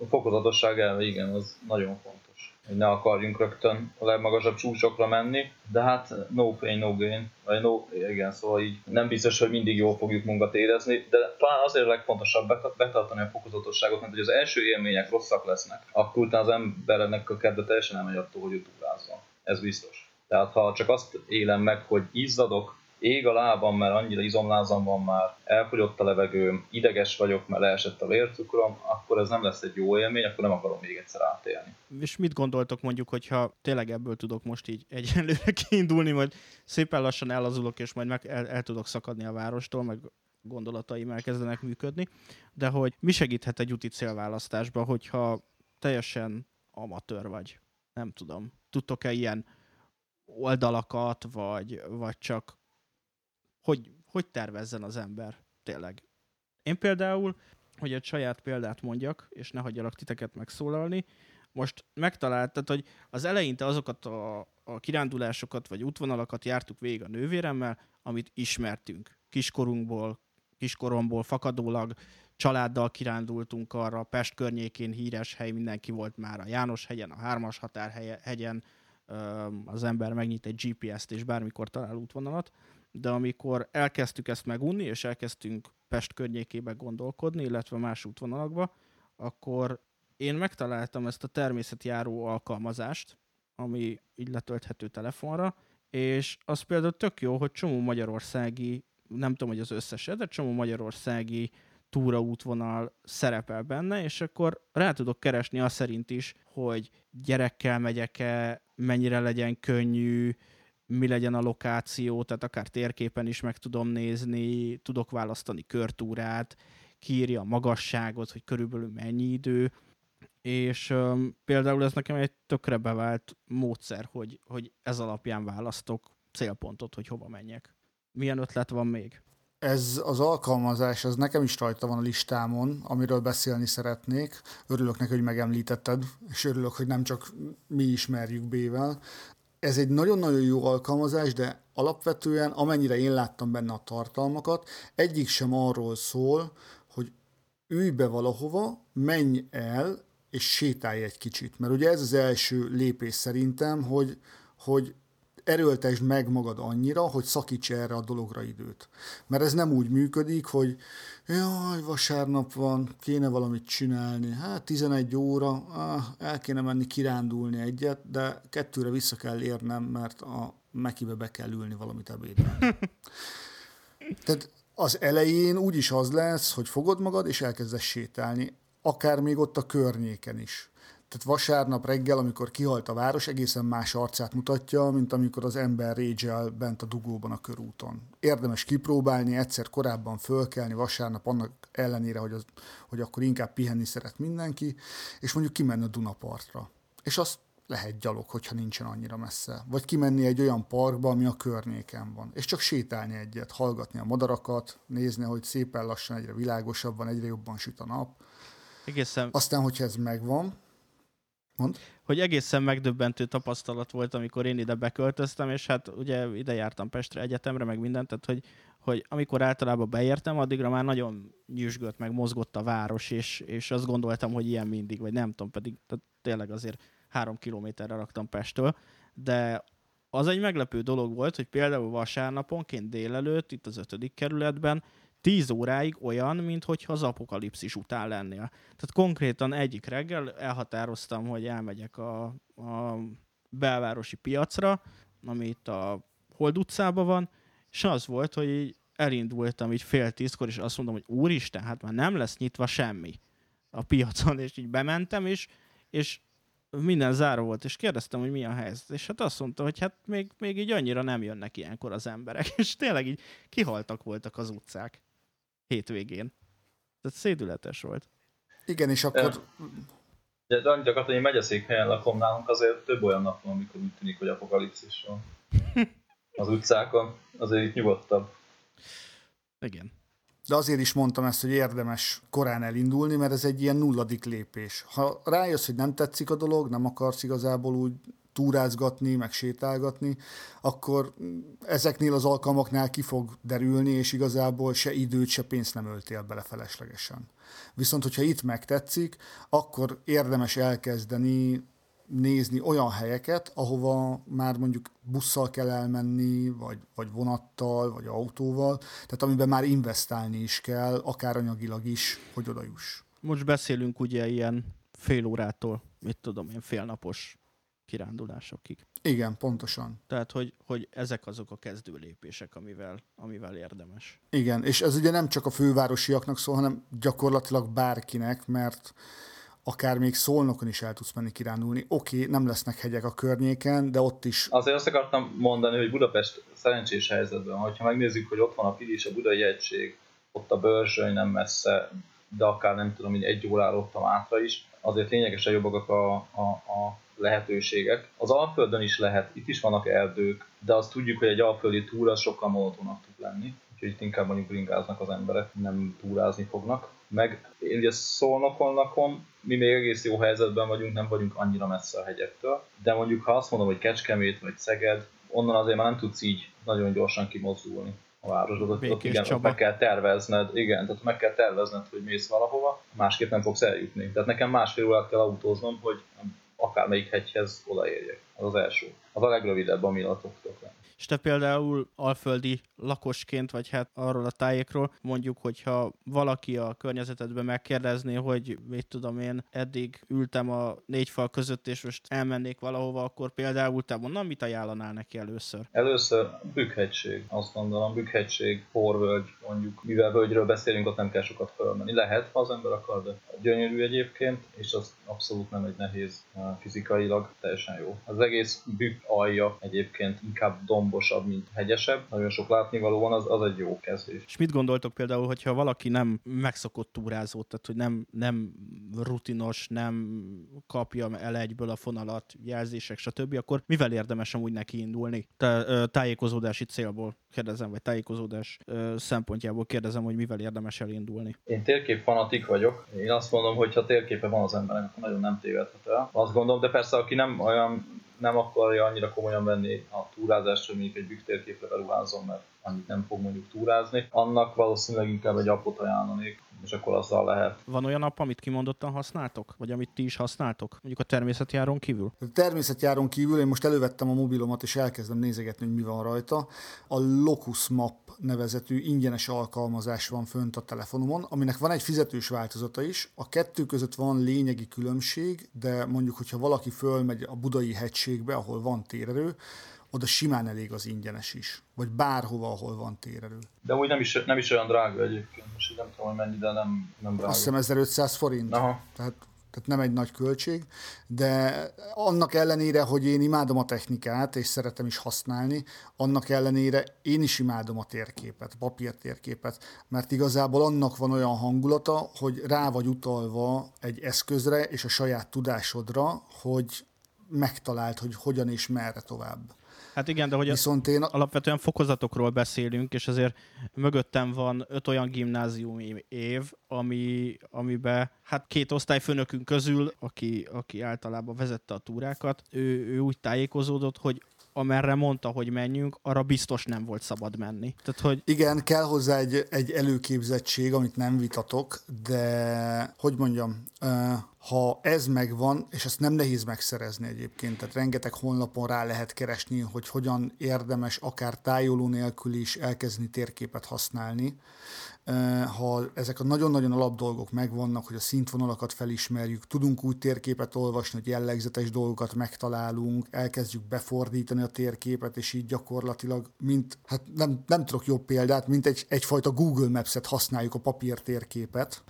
A fokozatosság elve igen, az nagyon fontos. Hogy ne akarjunk rögtön a legmagasabb csúcsokra menni, de hát no pain, no gain, vagy no, igen, szóval így nem biztos, hogy mindig jól fogjuk munkat érezni, de talán azért legfontosabb betartani a fokozatosságot, mert hogy az első élmények rosszak lesznek, akkor utána az embernek a kedve teljesen elmegy attól, hogy ő túlázzon. Ez biztos. Tehát ha csak azt élem meg, hogy izzadok, ég a lábam, mert annyira izomlázam van már, elfogyott a levegőm, ideges vagyok, mert leesett a vércukrom, akkor ez nem lesz egy jó élmény, akkor nem akarom még egyszer átélni. És mit gondoltok mondjuk, hogyha tényleg ebből tudok most így egyenlőre [laughs] kiindulni, majd szépen lassan elazulok, és majd meg el, el tudok szakadni a várostól, meg gondolataim elkezdenek működni, de hogy mi segíthet egy úti célválasztásba, hogyha teljesen amatőr vagy? Nem tudom. Tudtok-e ilyen oldalakat, vagy, vagy csak hogy, hogy tervezzen az ember tényleg. Én például, hogy egy saját példát mondjak, és ne hagyjalak titeket megszólalni, most megtaláltad, hogy az eleinte azokat a, a kirándulásokat vagy útvonalakat jártuk végig a nővéremmel, amit ismertünk. Kiskorunkból, kiskoromból fakadólag családdal kirándultunk arra, Pest környékén híres hely, mindenki volt már a János hegyen, a Hármas határhegyen, az ember megnyit egy GPS-t, és bármikor talál útvonalat de amikor elkezdtük ezt megunni, és elkezdtünk Pest környékébe gondolkodni, illetve más útvonalakba, akkor én megtaláltam ezt a természetjáró alkalmazást, ami így letölthető telefonra, és az például tök jó, hogy csomó magyarországi, nem tudom, hogy az összeset, de csomó magyarországi túraútvonal szerepel benne, és akkor rá tudok keresni azt szerint is, hogy gyerekkel megyek-e, mennyire legyen könnyű, mi legyen a lokáció, tehát akár térképen is meg tudom nézni, tudok választani körtúrát, kiírja a magasságot, hogy körülbelül mennyi idő, és um, például ez nekem egy tökre bevált módszer, hogy, hogy ez alapján választok célpontot, hogy hova menjek. Milyen ötlet van még? Ez az alkalmazás, ez nekem is rajta van a listámon, amiről beszélni szeretnék. Örülök neki, hogy megemlítetted, és örülök, hogy nem csak mi ismerjük B-vel ez egy nagyon-nagyon jó alkalmazás, de alapvetően, amennyire én láttam benne a tartalmakat, egyik sem arról szól, hogy ülj be valahova, menj el, és sétálj egy kicsit. Mert ugye ez az első lépés szerintem, hogy, hogy erőltesd meg magad annyira, hogy szakíts erre a dologra időt. Mert ez nem úgy működik, hogy jaj, vasárnap van, kéne valamit csinálni, hát 11 óra, el kéne menni kirándulni egyet, de kettőre vissza kell érnem, mert a Mekibe be kell ülni valamit ebédelni. Tehát az elején úgyis az lesz, hogy fogod magad, és elkezdesz sétálni, akár még ott a környéken is. Tehát vasárnap reggel, amikor kihalt a város, egészen más arcát mutatja, mint amikor az ember régyel bent a dugóban a körúton. Érdemes kipróbálni, egyszer korábban fölkelni vasárnap, annak ellenére, hogy, az, hogy akkor inkább pihenni szeret mindenki, és mondjuk kimenni a Dunapartra. És azt lehet gyalog, hogyha nincsen annyira messze. Vagy kimenni egy olyan parkba, ami a környéken van. És csak sétálni egyet, hallgatni a madarakat, nézni, hogy szépen lassan egyre világosabban, egyre jobban süt a nap. Egészen. Aztán, hogyha ez megvan, Mond? Hogy egészen megdöbbentő tapasztalat volt, amikor én ide beköltöztem, és hát ugye ide jártam Pestre egyetemre, meg mindent, tehát hogy, hogy amikor általában beértem, addigra már nagyon nyüzsgött, meg mozgott a város, és, és azt gondoltam, hogy ilyen mindig, vagy nem tudom, pedig tehát tényleg azért három kilométerre raktam Pesttől, de az egy meglepő dolog volt, hogy például vasárnaponként délelőtt itt az ötödik kerületben 10 óráig olyan, mintha az apokalipszis után lennél. Tehát konkrétan egyik reggel elhatároztam, hogy elmegyek a, a belvárosi piacra, ami itt a Hold utcában van, és az volt, hogy így elindultam így fél tízkor, és azt mondom, hogy úristen, hát már nem lesz nyitva semmi a piacon, és így bementem, és, és minden záró volt, és kérdeztem, hogy mi a helyzet. És hát azt mondta, hogy hát még, még így annyira nem jönnek ilyenkor az emberek. [laughs] És tényleg így kihaltak voltak az utcák hétvégén. Tehát szédületes volt. Igen, és akkor... De annyit akartam, hogy megyeszékhelyen lakom nálunk, azért több olyan nap van, amikor úgy tűnik, hogy apokalipszis van. [laughs] Az utcákon, azért itt nyugodtabb. Igen. De azért is mondtam ezt, hogy érdemes korán elindulni, mert ez egy ilyen nulladik lépés. Ha rájössz, hogy nem tetszik a dolog, nem akarsz igazából úgy túrázgatni, meg sétálgatni, akkor ezeknél az alkalmaknál ki fog derülni, és igazából se időt, se pénzt nem öltél bele feleslegesen. Viszont, hogyha itt megtetszik, akkor érdemes elkezdeni nézni olyan helyeket, ahova már mondjuk busszal kell elmenni, vagy, vagy vonattal, vagy autóval, tehát amiben már investálni is kell, akár anyagilag is, hogy oda juss. Most beszélünk ugye ilyen fél órától, mit tudom én, félnapos kirándulásokig. Igen, pontosan. Tehát, hogy, hogy ezek azok a kezdő lépések, amivel, amivel érdemes. Igen, és ez ugye nem csak a fővárosiaknak szól, hanem gyakorlatilag bárkinek, mert akár még Szolnokon is el tudsz menni kirándulni. Oké, okay, nem lesznek hegyek a környéken, de ott is... Azért azt akartam mondani, hogy Budapest szerencsés helyzetben, hogyha megnézzük, hogy ott van a Pilis, a Budai egység, ott a Börzsöny nem messze, de akár nem tudom, hogy egy órára ott a Mátra is, azért lényegesen jobbak a, a, a lehetőségek. Az Alföldön is lehet, itt is vannak erdők, de azt tudjuk, hogy egy alföldi túra sokkal monotonabb tud lenni. Úgyhogy itt inkább mondjuk bringáznak az emberek, nem túrázni fognak. Meg én ugye Szolnokon lakom, mi még egész jó helyzetben vagyunk, nem vagyunk annyira messze a hegyektől, de mondjuk ha azt mondom, hogy Kecskemét vagy Szeged, onnan azért már nem tudsz így nagyon gyorsan kimozdulni a városba. Ott, ott igen, ott meg kell tervezned, igen, tehát meg kell tervezned, hogy mész valahova, másképp nem fogsz eljutni. Tehát nekem másfél órát kell autóznom, hogy akármelyik hegyhez odaérjek. Az az első. Az a legrövidebb, ami a tudok lenni. És te például alföldi lakosként, vagy hát arról a tájékról, mondjuk, hogyha valaki a környezetedben megkérdezné, hogy mit tudom én, eddig ültem a négy fal között, és most elmennék valahova, akkor például te mondom, mit ajánlanál neki először? Először Bükkhegység, azt gondolom, Bükkhegység, Porvölgy, mondjuk, mivel völgyről beszélünk, ott nem kell sokat fölmenni. Lehet, ha az ember akar, de gyönyörű egyébként, és az abszolút nem egy nehéz eh, fizikailag, teljesen jó. Az egész Bükk alja egyébként inkább domb dombosabb, mint hegyesebb, nagyon sok látnivaló van, az, az egy jó kezdés. És mit gondoltok például, hogyha valaki nem megszokott túrázó, tehát hogy nem, nem rutinos, nem kapja el egyből a fonalat, jelzések, stb., akkor mivel érdemes amúgy neki indulni? Tájékozódási célból kérdezem, vagy tájékozódás szempontjából kérdezem, hogy mivel érdemes elindulni. Én térkép fanatik vagyok. Én azt mondom, hogy ha térképe van az embernek, akkor nagyon nem tévedhet el. Azt gondolom, de persze aki nem olyan nem akarja annyira komolyan venni a túrázást, hogy mondjuk egy büktérképre beruházom, mert annyit nem fog mondjuk túrázni, annak valószínűleg inkább egy appot ajánlanék, és akkor azzal lehet. Van olyan app, amit kimondottan használtok? Vagy amit ti is használtok? Mondjuk a természetjáron kívül? A természetjáron kívül én most elővettem a mobilomat, és elkezdem nézegetni, hogy mi van rajta. A Locus Map nevezetű ingyenes alkalmazás van fönt a telefonomon, aminek van egy fizetős változata is. A kettő között van lényegi különbség, de mondjuk, hogyha valaki fölmegy a budai hegységbe, ahol van térerő, oda simán elég az ingyenes is. Vagy bárhova, ahol van térerő. De úgy nem is, nem is olyan drága egyébként. Most nem tudom, hogy mennyi, de nem, nem drága. Azt hiszem 1500 forint. Aha. Tehát tehát nem egy nagy költség, de annak ellenére, hogy én imádom a technikát, és szeretem is használni, annak ellenére én is imádom a térképet, papírtérképet, mert igazából annak van olyan hangulata, hogy rá vagy utalva egy eszközre és a saját tudásodra, hogy megtalált, hogy hogyan és merre tovább. Hát igen, de hogy Viszont én... alapvetően fokozatokról beszélünk, és azért mögöttem van öt olyan gimnáziumi év, ami, amiben hát két osztályfőnökünk közül, aki, aki általában vezette a túrákat, ő, ő úgy tájékozódott, hogy amerre mondta, hogy menjünk, arra biztos nem volt szabad menni. Tehát, hogy... Igen, kell hozzá egy, egy előképzettség, amit nem vitatok, de hogy mondjam, ha ez megvan, és ezt nem nehéz megszerezni egyébként, tehát rengeteg honlapon rá lehet keresni, hogy hogyan érdemes akár tájoló nélkül is elkezdeni térképet használni, ha ezek a nagyon-nagyon alap dolgok megvannak, hogy a szintvonalakat felismerjük, tudunk úgy térképet olvasni, hogy jellegzetes dolgokat megtalálunk, elkezdjük befordítani a térképet, és így gyakorlatilag, mint, hát nem, nem tudok jobb példát, mint egy, egyfajta Google Maps-et használjuk a papír térképet,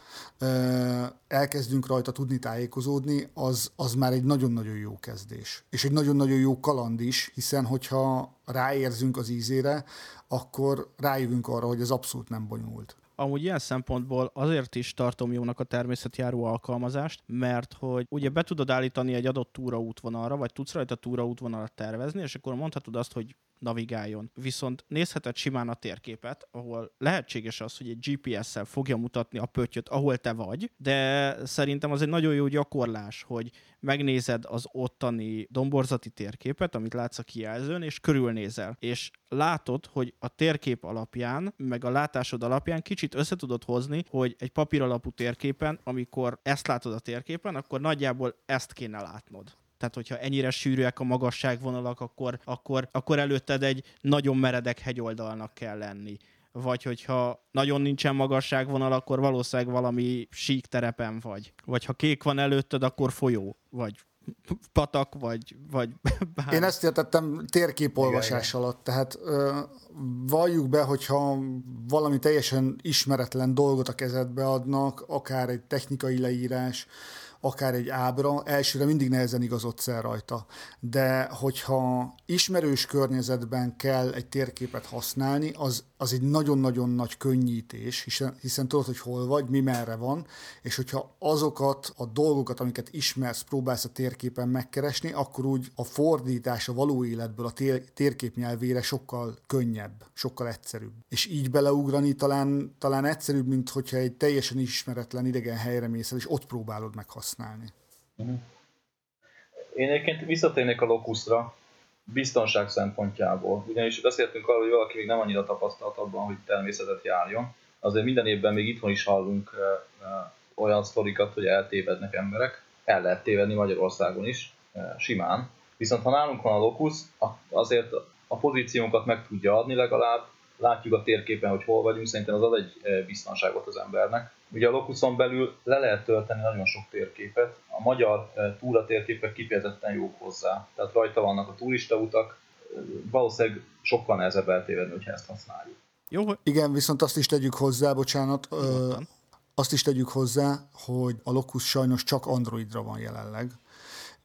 elkezdünk rajta tudni tájékozódni, az, az már egy nagyon-nagyon jó kezdés. És egy nagyon-nagyon jó kaland is, hiszen hogyha ráérzünk az ízére, akkor rájövünk arra, hogy ez abszolút nem bonyolult amúgy ilyen szempontból azért is tartom jónak a természetjáró alkalmazást, mert hogy ugye be tudod állítani egy adott túraútvonalra, vagy tudsz rajta túraútvonalat tervezni, és akkor mondhatod azt, hogy navigáljon. Viszont nézheted simán a térképet, ahol lehetséges az, hogy egy GPS-szel fogja mutatni a pöttyöt, ahol te vagy, de szerintem az egy nagyon jó gyakorlás, hogy megnézed az ottani domborzati térképet, amit látsz a kijelzőn, és körülnézel. És látod, hogy a térkép alapján, meg a látásod alapján kicsit össze tudod hozni, hogy egy papír alapú térképen, amikor ezt látod a térképen, akkor nagyjából ezt kéne látnod. Tehát, hogyha ennyire sűrűek a magasságvonalak, akkor, akkor, akkor előtted egy nagyon meredek hegyoldalnak kell lenni. Vagy hogyha nagyon nincsen magasságvonal, akkor valószínűleg valami sík terepen vagy. Vagy ha kék van előtted, akkor folyó. Vagy patak, vagy, vagy [laughs] bár. Én ezt értettem térképolvasás igen, alatt, tehát ö, valljuk be, hogyha valami teljesen ismeretlen dolgot a kezedbe adnak, akár egy technikai leírás, akár egy ábra, elsőre mindig nehezen igazodsz el rajta. De hogyha ismerős környezetben kell egy térképet használni, az, az egy nagyon-nagyon nagy könnyítés, hiszen, hiszen tudod, hogy hol vagy, mi merre van, és hogyha azokat a dolgokat, amiket ismersz, próbálsz a térképen megkeresni, akkor úgy a fordítás a való életből a tér, térkép nyelvére sokkal könnyebb, sokkal egyszerűbb. És így beleugrani talán, talán egyszerűbb, mint hogyha egy teljesen ismeretlen idegen helyre mész és ott próbálod meghasználni használni. Uh-huh. Én egyébként visszatérnék a Locusra, biztonság szempontjából. Ugyanis beszéltünk arról, hogy valaki még nem annyira tapasztalt abban, hogy természetet járjon. Azért minden évben még itthon is hallunk olyan sztorikat, hogy eltévednek emberek. El lehet tévedni Magyarországon is, simán. Viszont ha nálunk van a Locus, azért a pozíciónkat meg tudja adni legalább, látjuk a térképen, hogy hol vagyunk, szerintem az ad egy biztonságot az embernek. Ugye a Locuson belül le lehet tölteni nagyon sok térképet, a magyar eh, túra térképek kifejezetten jók hozzá, tehát rajta vannak a turistautak, eh, valószínűleg sokkal nehezebb eltévedni, hogyha ezt használjuk. Jó. Igen, viszont azt is tegyük hozzá, bocsánat, ö, azt is tegyük hozzá, hogy a Locus sajnos csak Androidra van jelenleg,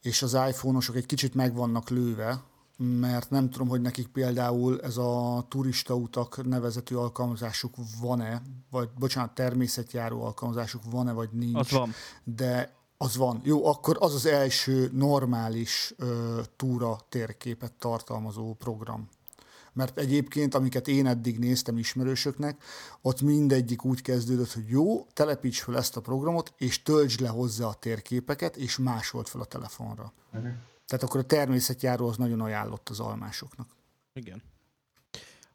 és az iPhone-osok egy kicsit meg vannak lőve, mert nem tudom, hogy nekik például ez a turistautak nevezetű alkalmazásuk van-e, vagy bocsánat, természetjáró alkalmazásuk van-e, vagy nincs. Az van. De az van. Jó, akkor az az első normális ö, túra térképet tartalmazó program. Mert egyébként, amiket én eddig néztem ismerősöknek, ott mindegyik úgy kezdődött, hogy jó, telepíts fel ezt a programot, és töltsd le hozzá a térképeket, és másolt fel a telefonra. Uh-huh. Tehát akkor a természetjáró az nagyon ajánlott az almásoknak. Igen.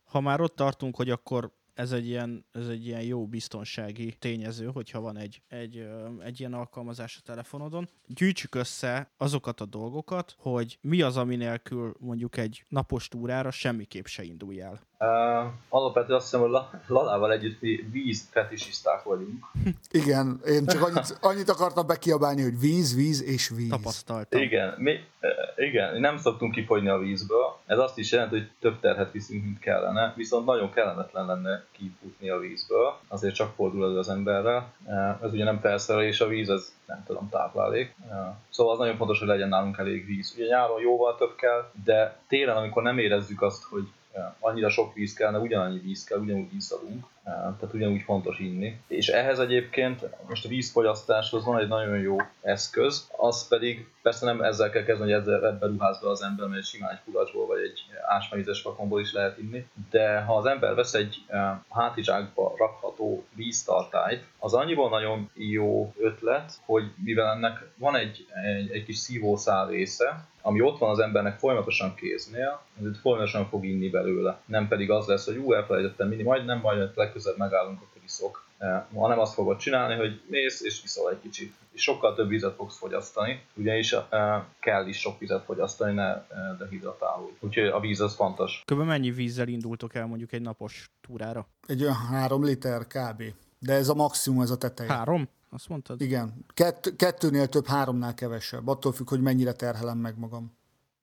Ha már ott tartunk, hogy akkor ez egy ilyen, ez egy ilyen jó biztonsági tényező, hogyha van egy, egy, egy ilyen alkalmazás a telefonodon. Gyűjtsük össze azokat a dolgokat, hogy mi az, ami nélkül mondjuk egy napos túrára semmiképp se indulj el. Uh, alapvetően azt hiszem, hogy Lalával együtt mi víz fetisisták vagyunk. Igen, én csak annyit, annyit akartam bekiabálni, hogy víz, víz és víz. Tapasztaltam. Igen, mi, igen, nem szoktunk kifogyni a vízből. Ez azt is jelenti, hogy több terhet viszünk, mint kellene, viszont nagyon kellemetlen lenne kifutni a vízből. Azért csak fordul az az emberrel. Ez ugye nem felszerelés a víz, ez nem tudom, táplálék. Szóval az nagyon fontos, hogy legyen nálunk elég víz. Ugye nyáron jóval több kell, de télen, amikor nem érezzük azt, hogy annyira sok víz kellene, ugyanannyi víz kell, ugyanúgy iszadunk, tehát ugyanúgy fontos inni. És ehhez egyébként most a vízfogyasztáshoz van egy nagyon jó eszköz, az pedig persze nem ezzel kell kezdeni, hogy ezzel ebbe ruház be az ember, mert simán egy kulacsból vagy egy ásványvizes vakonból is lehet inni, de ha az ember vesz egy hátizsákba rakható víztartályt, az annyiból nagyon jó ötlet, hogy mivel ennek van egy, egy, egy kis szívószál része, ami ott van az embernek folyamatosan kéznél, ezért folyamatosan fog inni belőle. Nem pedig az lesz, hogy ú, elfelejtettem inni, majd nem, majd legközelebb megállunk, akkor iszok. Hanem azt fogod csinálni, hogy mész és iszol egy kicsit. És sokkal több vizet fogsz fogyasztani, ugyanis kell is sok vizet fogyasztani, ne eh, dehidratálódj. Úgyhogy a víz az fontos. Kb. mennyi vízzel indultok el mondjuk egy napos túrára? Egy olyan három liter kb. De ez a maximum, ez a teteje. Három? Azt mondtad? Igen. Kett, kettőnél több, háromnál kevesebb. Attól függ, hogy mennyire terhelem meg magam.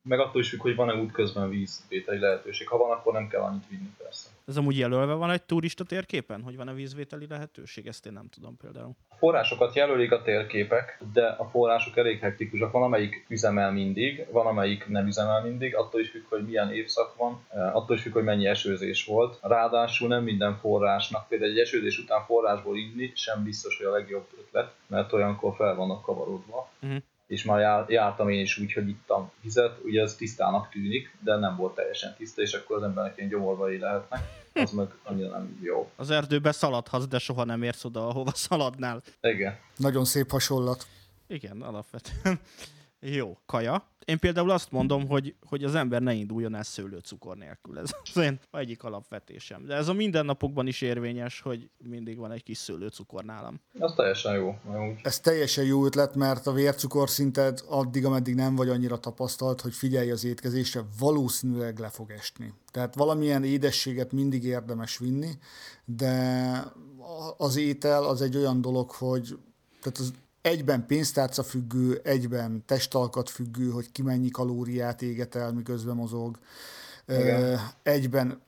Meg attól is függ, hogy van-e útközben vízvételi lehetőség. Ha van, akkor nem kell annyit vinni persze. Ez amúgy jelölve van egy turista térképen, hogy van-e vízvételi lehetőség? Ezt én nem tudom például. A forrásokat jelölik a térképek, de a források elég hektikusak. Van, amelyik üzemel mindig, van, amelyik nem üzemel mindig, attól is függ, hogy milyen évszak van, eh, attól is függ, hogy mennyi esőzés volt. Ráadásul nem minden forrásnak, például egy esőzés után forrásból inni sem biztos, hogy a legjobb ötlet, mert olyankor fel vannak kavarodva. Uh-huh és már jártam én is úgy, hogy ittam vizet, ugye ez tisztának tűnik, de nem volt teljesen tiszta, és akkor az embernek ilyen gyomorvai lehetnek, az meg annyira nem jó. Az erdőbe szaladhatsz, de soha nem érsz oda, ahova szaladnál. Igen. Nagyon szép hasonlat. Igen, alapvetően. Jó, kaja. Én például azt mondom, hogy, hogy az ember ne induljon el szőlőcukor nélkül. Ez az én egyik alapvetésem. De ez a mindennapokban is érvényes, hogy mindig van egy kis szőlőcukor nálam. Az teljesen jó. Ez teljesen jó ötlet, mert a vércukor szinted addig, ameddig nem vagy annyira tapasztalt, hogy figyelj az étkezésre, valószínűleg le fog esni. Tehát valamilyen édességet mindig érdemes vinni, de az étel az egy olyan dolog, hogy tehát az egyben pénztárca függő, egyben testalkat függő, hogy ki mennyi kalóriát éget el, miközben mozog. Igen. Egyben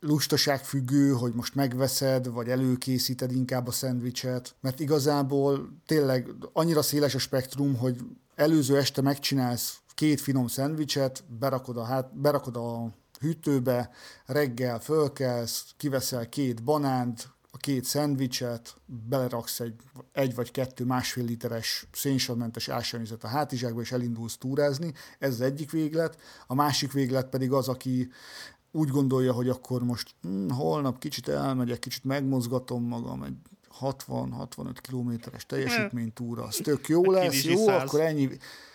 lustaság függő, hogy most megveszed, vagy előkészíted inkább a szendvicset, mert igazából tényleg annyira széles a spektrum, hogy előző este megcsinálsz két finom szendvicset, berakod a, hát, berakod a hűtőbe, reggel fölkelsz, kiveszel két banánt, a két szendvicset, beleraksz egy, egy vagy kettő másfél literes szénsavmentes ásványvizet a hátizsákba, és elindulsz túrázni. Ez az egyik véglet. A másik véglet pedig az, aki úgy gondolja, hogy akkor most hm, holnap kicsit elmegyek, kicsit megmozgatom magam, egy 60-65 kilométeres teljesítménytúra, az tök jó lesz, jó, akkor ennyi,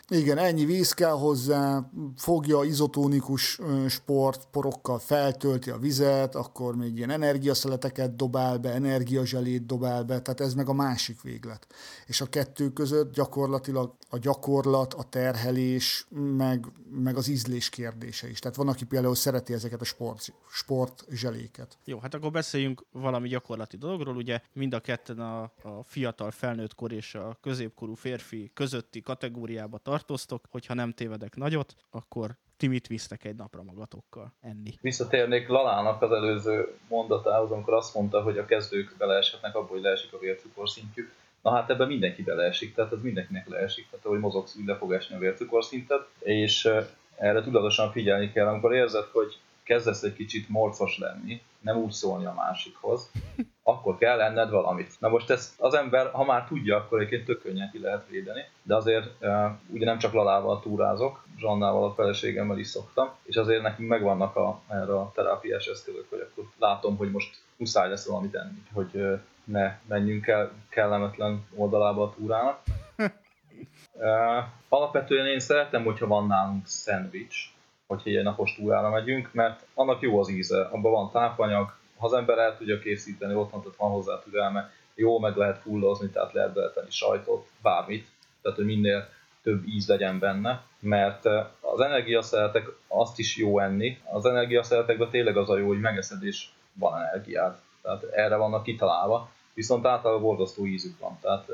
igen, ennyi víz kell hozzá, fogja izotónikus sportporokkal feltölti a vizet, akkor még ilyen energiaszeleteket dobál be, energiazselét dobál be, tehát ez meg a másik véglet. És a kettő között gyakorlatilag a gyakorlat, a terhelés, meg, meg az ízlés kérdése is. Tehát van, aki például szereti ezeket a sport, sportzseléket. Jó, hát akkor beszéljünk valami gyakorlati dologról. Ugye mind a ketten a, a fiatal felnőttkor és a középkorú férfi közötti kategóriába tartoztok, hogyha nem tévedek nagyot, akkor ti mit visztek egy napra magatokkal enni? Visszatérnék Lalának az előző mondatához, amikor azt mondta, hogy a kezdők beleeshetnek abból, hogy leesik a vércukorszintjük. Na hát ebben mindenki beleesik, tehát ez mindenkinek leesik, tehát ahogy mozogsz, úgy le a vércukorszinted, és erre tudatosan figyelni kell, amikor érzed, hogy kezdesz egy kicsit morcos lenni, nem úgy szólni a másikhoz, akkor kell lenned valamit. Na most ezt az ember, ha már tudja, akkor egyébként tök könnyen ki lehet védeni, de azért uh, ugye nem csak Lalával túrázok, Zsannával a feleségemmel is szoktam, és azért nekünk megvannak a, erre a terápiás eszközök, hogy akkor látom, hogy most muszáj lesz valamit enni, hogy ne menjünk el kellemetlen oldalába a túrának. [laughs] Uh, alapvetően én szeretem, hogyha van nálunk szendvics, hogyha egy napos túrára megyünk, mert annak jó az íze, abban van tápanyag, ha az ember el tudja készíteni otthon, tehát van hozzá türelme, jó meg lehet fullozni, tehát lehet beletenni sajtot, bármit, tehát hogy minél több íz legyen benne, mert az energiaszeletek azt is jó enni, az energiaszeletekben tényleg az a jó, hogy megeszed és van energiád, tehát erre vannak kitalálva, viszont általában borzasztó ízük van, tehát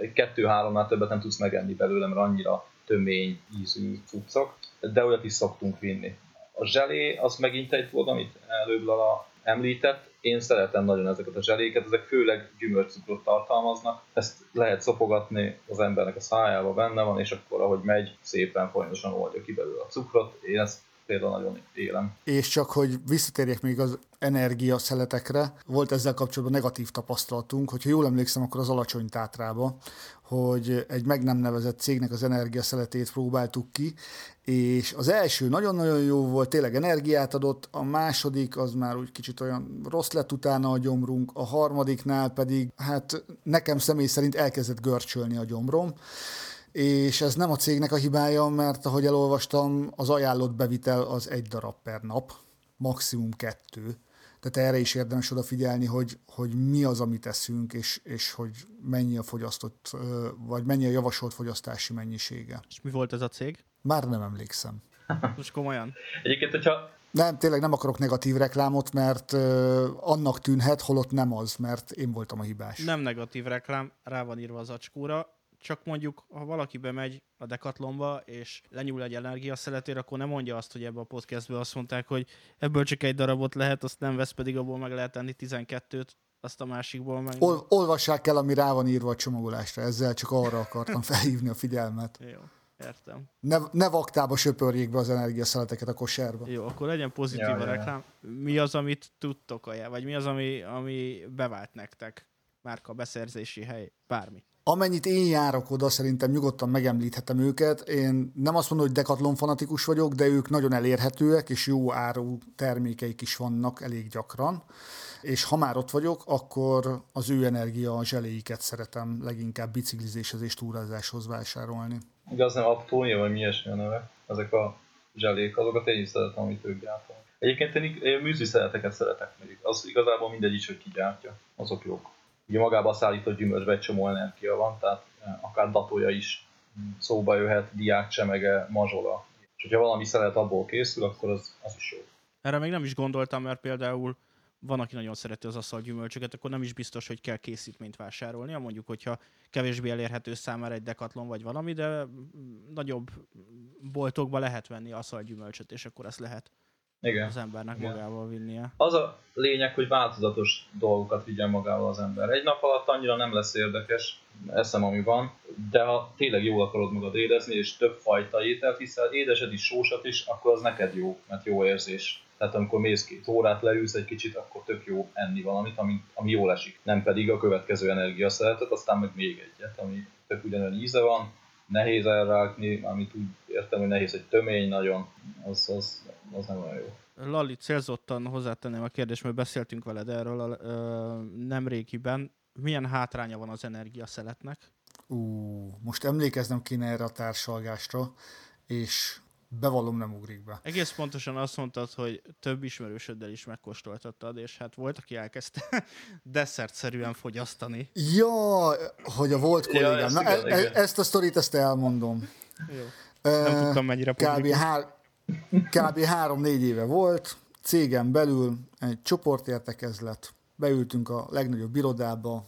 egy kettő-háromnál többet nem tudsz megenni belőle, mert annyira tömény ízű cuccok, de olyat is szoktunk vinni. A zselé az megint egy dolog, amit előbb Lala említett, én szeretem nagyon ezeket a zseléket, ezek főleg gyümölcscukrot tartalmaznak, ezt lehet szopogatni az embernek a szájába, benne van, és akkor ahogy megy, szépen folyamatosan oldja ki belőle a cukrot. Én ezt például nagyon élem. És csak, hogy visszatérjek még az energia szeletekre, volt ezzel kapcsolatban negatív tapasztalatunk, hogyha jól emlékszem, akkor az alacsony tátrába, hogy egy meg nem nevezett cégnek az energia szeletét próbáltuk ki, és az első nagyon-nagyon jó volt, tényleg energiát adott, a második az már úgy kicsit olyan rossz lett utána a gyomrunk, a harmadiknál pedig, hát nekem személy szerint elkezdett görcsölni a gyomrom, és ez nem a cégnek a hibája, mert ahogy elolvastam, az ajánlott bevitel az egy darab per nap, maximum kettő. Tehát erre is érdemes odafigyelni, hogy, hogy mi az, amit eszünk, és, és hogy mennyi a fogyasztott, vagy mennyi a javasolt fogyasztási mennyisége. És mi volt ez a cég? Már nem emlékszem. Most komolyan. Egyébként, hogyha nem, tényleg nem akarok negatív reklámot, mert uh, annak tűnhet, holott nem az, mert én voltam a hibás. Nem negatív reklám, rá van írva az acskóra, csak mondjuk, ha valaki bemegy a Decathlonba, és lenyúl egy energiaszeletére, akkor nem mondja azt, hogy ebbe a podcastbe azt mondták, hogy ebből csak egy darabot lehet, azt nem vesz, pedig abból meg lehet tenni 12-t, azt a másikból meg... Ol- olvassák el, ami rá van írva a csomagolásra, ezzel csak arra akartam [laughs] felhívni a figyelmet. Jó, értem. Ne, ne vaktába söpörjék be az energiaszeleteket a kosárba. Jó, akkor legyen pozitív ja, a reklám. Mi az, amit tudtok vagy mi az, ami, ami bevált nektek? Márka, beszerzési hely, bármi. Amennyit én járok oda, szerintem nyugodtan megemlíthetem őket. Én nem azt mondom, hogy Decathlon fanatikus vagyok, de ők nagyon elérhetőek, és jó áru termékeik is vannak elég gyakran. És ha már ott vagyok, akkor az ő energia zseléiket szeretem leginkább biciklizéshez és túrázáshoz vásárolni. Igaz, nem Aptónia, vagy mi a neve? Ezek a zselék, azokat én is szeretem, amit ők gyártanak. Egyébként én, én műzli szereteket szeretek még. Az igazából mindegy is, hogy ki gyártja. Azok jók. Ugye magában a szállított gyümölcsbe egy csomó energia van, tehát eh, akár datója is szóba jöhet, diákcsemege, mazsola. És hogyha valami szeret abból készül, akkor az, az is jó. Erre még nem is gondoltam, mert például van, aki nagyon szereti az asztal gyümölcsöket, akkor nem is biztos, hogy kell készítményt vásárolni. Mondjuk, hogyha kevésbé elérhető számára egy dekatlon vagy valami, de nagyobb boltokba lehet venni asztal gyümölcsöt, és akkor ezt lehet igen. az embernek Igen. magával vinnie. Az a lényeg, hogy változatos dolgokat vigyen magával az ember. Egy nap alatt annyira nem lesz érdekes, eszem ami van, de ha tényleg jól akarod magad érezni, és több fajta ételt hiszel, édesed is, sósat is, akkor az neked jó, mert jó érzés. Tehát amikor mész két órát, leülsz egy kicsit, akkor tök jó enni valamit, ami, ami jól esik. Nem pedig a következő energiaszeretet, aztán meg még egyet, ami tök ugyanolyan íze van, nehéz elrágni, amit úgy értem, hogy nehéz egy tömény nagyon, az, az, az nem olyan jó. Lali, célzottan hozzátenném a kérdést, mert beszéltünk veled erről nemrégiben. Milyen hátránya van az energiaszeletnek? Ú, most emlékeznem kéne erre a társalgásra, és bevallom nem ugrik be. Egész pontosan azt mondtad, hogy több ismerősöddel is megkóstoltattad, és hát volt, aki elkezdte [laughs] desszertszerűen fogyasztani. Ja, hogy a volt kollégám. Ja, ezt, Na, igaz, e- e- ezt a sztorit, ezt elmondom. Jó. Nem tudtam mennyire kb. Hár, kb. három-négy éve volt, cégem belül egy csoportértekezlet, beültünk a legnagyobb irodába,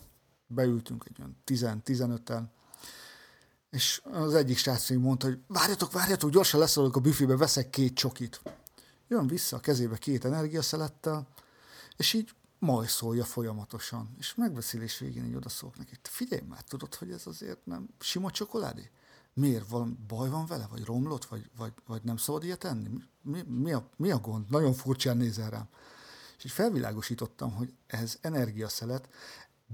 beültünk egy olyan 10-15-en, és az egyik srác mondta, hogy várjatok, várjatok, gyorsan leszaladok a büfébe, veszek két csokit. Jön vissza a kezébe két energiaszelettel, és így majszolja folyamatosan. És megbeszélés végén így odaszólok neki, figyelj már, tudod, hogy ez azért nem sima csokoládé? Miért? Valami baj van vele? Vagy romlott? Vagy, vagy, vagy nem szabad ilyet enni? Mi, mi, a, mi a gond? Nagyon furcsán nézel rám. És így felvilágosítottam, hogy ez energiaszelet,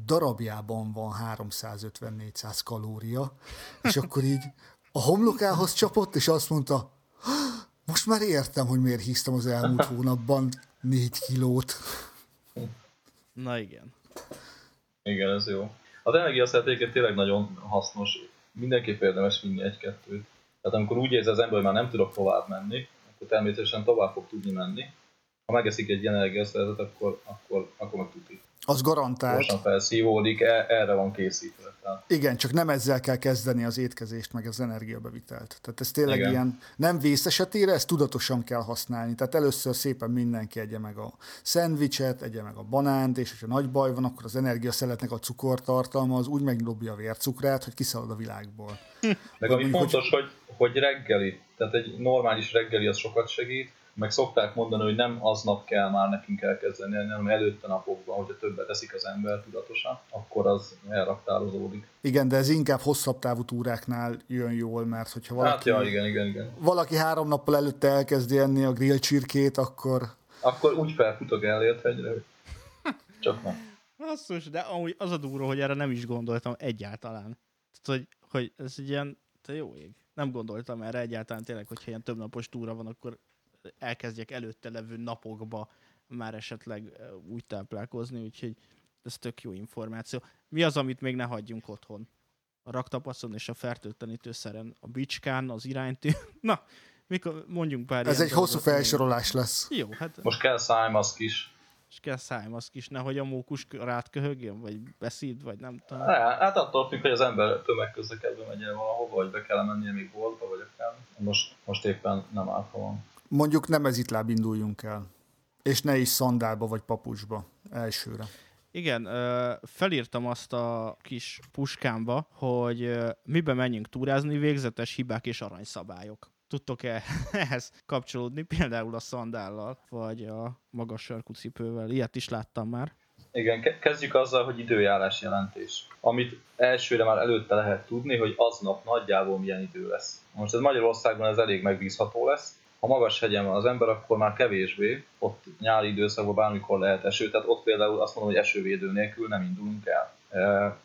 darabjában van 350-400 kalória, és akkor így a homlokához csapott, és azt mondta, most már értem, hogy miért hisztem az elmúlt hónapban négy kilót. Na igen. Igen, ez jó. Az energiaszertéket tényleg nagyon hasznos. Mindenképp érdemes vinni egy-kettőt. Tehát amikor úgy érzi az ember, hogy már nem tudok tovább menni, akkor természetesen tovább fog tudni menni. Ha megeszik egy energiaszeretet, akkor, akkor, akkor meg tudni. Az garantált. Gyorsan felszívódik, e- erre van készítve. Igen, csak nem ezzel kell kezdeni az étkezést, meg az energiabevitelt. Tehát ez tényleg Igen. ilyen nem vész esetére, ezt tudatosan kell használni. Tehát először szépen mindenki egye meg a szendvicset, egye meg a banánt, és hogyha nagy baj van, akkor az energiaszeletnek a cukortartalma az úgy megdobja a vércukrát, hogy kiszalad a világból. Meg ami fontos, hogy, hogy reggeli, tehát egy normális reggeli az sokat segít, meg szokták mondani, hogy nem aznap kell már nekünk elkezdeni, hanem előtte napokban, hogyha többet eszik az ember tudatosan, akkor az elraktározódik. Igen, de ez inkább hosszabb távú túráknál jön jól, mert hogyha Hát valaki, ja, igen, igen, igen. valaki három nappal előtte elkezdi enni a grill csirkét, akkor Akkor úgy felfutok elért hegyre, hogy [laughs] csak nem. Basszus, de amúgy az a durva, hogy erre nem is gondoltam egyáltalán. Tehát, hogy, hogy ez egy ilyen, te jó ég. Nem gondoltam erre egyáltalán tényleg, hogyha ilyen többnapos túra van, akkor elkezdjek előtte levő napokba már esetleg úgy táplálkozni, úgyhogy ez tök jó információ. Mi az, amit még ne hagyjunk otthon? A raktapaszon és a fertőtlenítőszeren, a bicskán, az iránytű. [laughs] Na, mikor mondjunk pár ez ilyen egy hosszú felsorolás lesz. Jó, hát Most kell szájmaszk is. és kell szájmaszk is, nehogy a mókus rát köhögjön, vagy beszéd, vagy nem tudom. Hát hát attól függ, hogy az ember tömegközlekedve megy el valahova, vagy be kell mennie még boltba, vagy akár. Most, most éppen nem áll van. Mondjuk nem ezitláb induljunk el. És ne is szandálba vagy papucsba elsőre. Igen, felírtam azt a kis puskámba, hogy mibe menjünk túrázni, végzetes hibák és aranyszabályok. Tudtok-e [laughs] ehhez kapcsolódni, például a szandállal, vagy a magas sarkú cipővel? Ilyet is láttam már. Igen, ke- kezdjük azzal, hogy időjárás jelentés. Amit elsőre már előtte lehet tudni, hogy aznap nagyjából milyen idő lesz. Most ez Magyarországon ez elég megbízható lesz. Ha magas hegyen van az ember, akkor már kevésbé. Ott nyári időszakban bármikor lehet eső, tehát ott például azt mondom, hogy esővédő nélkül nem indulunk el.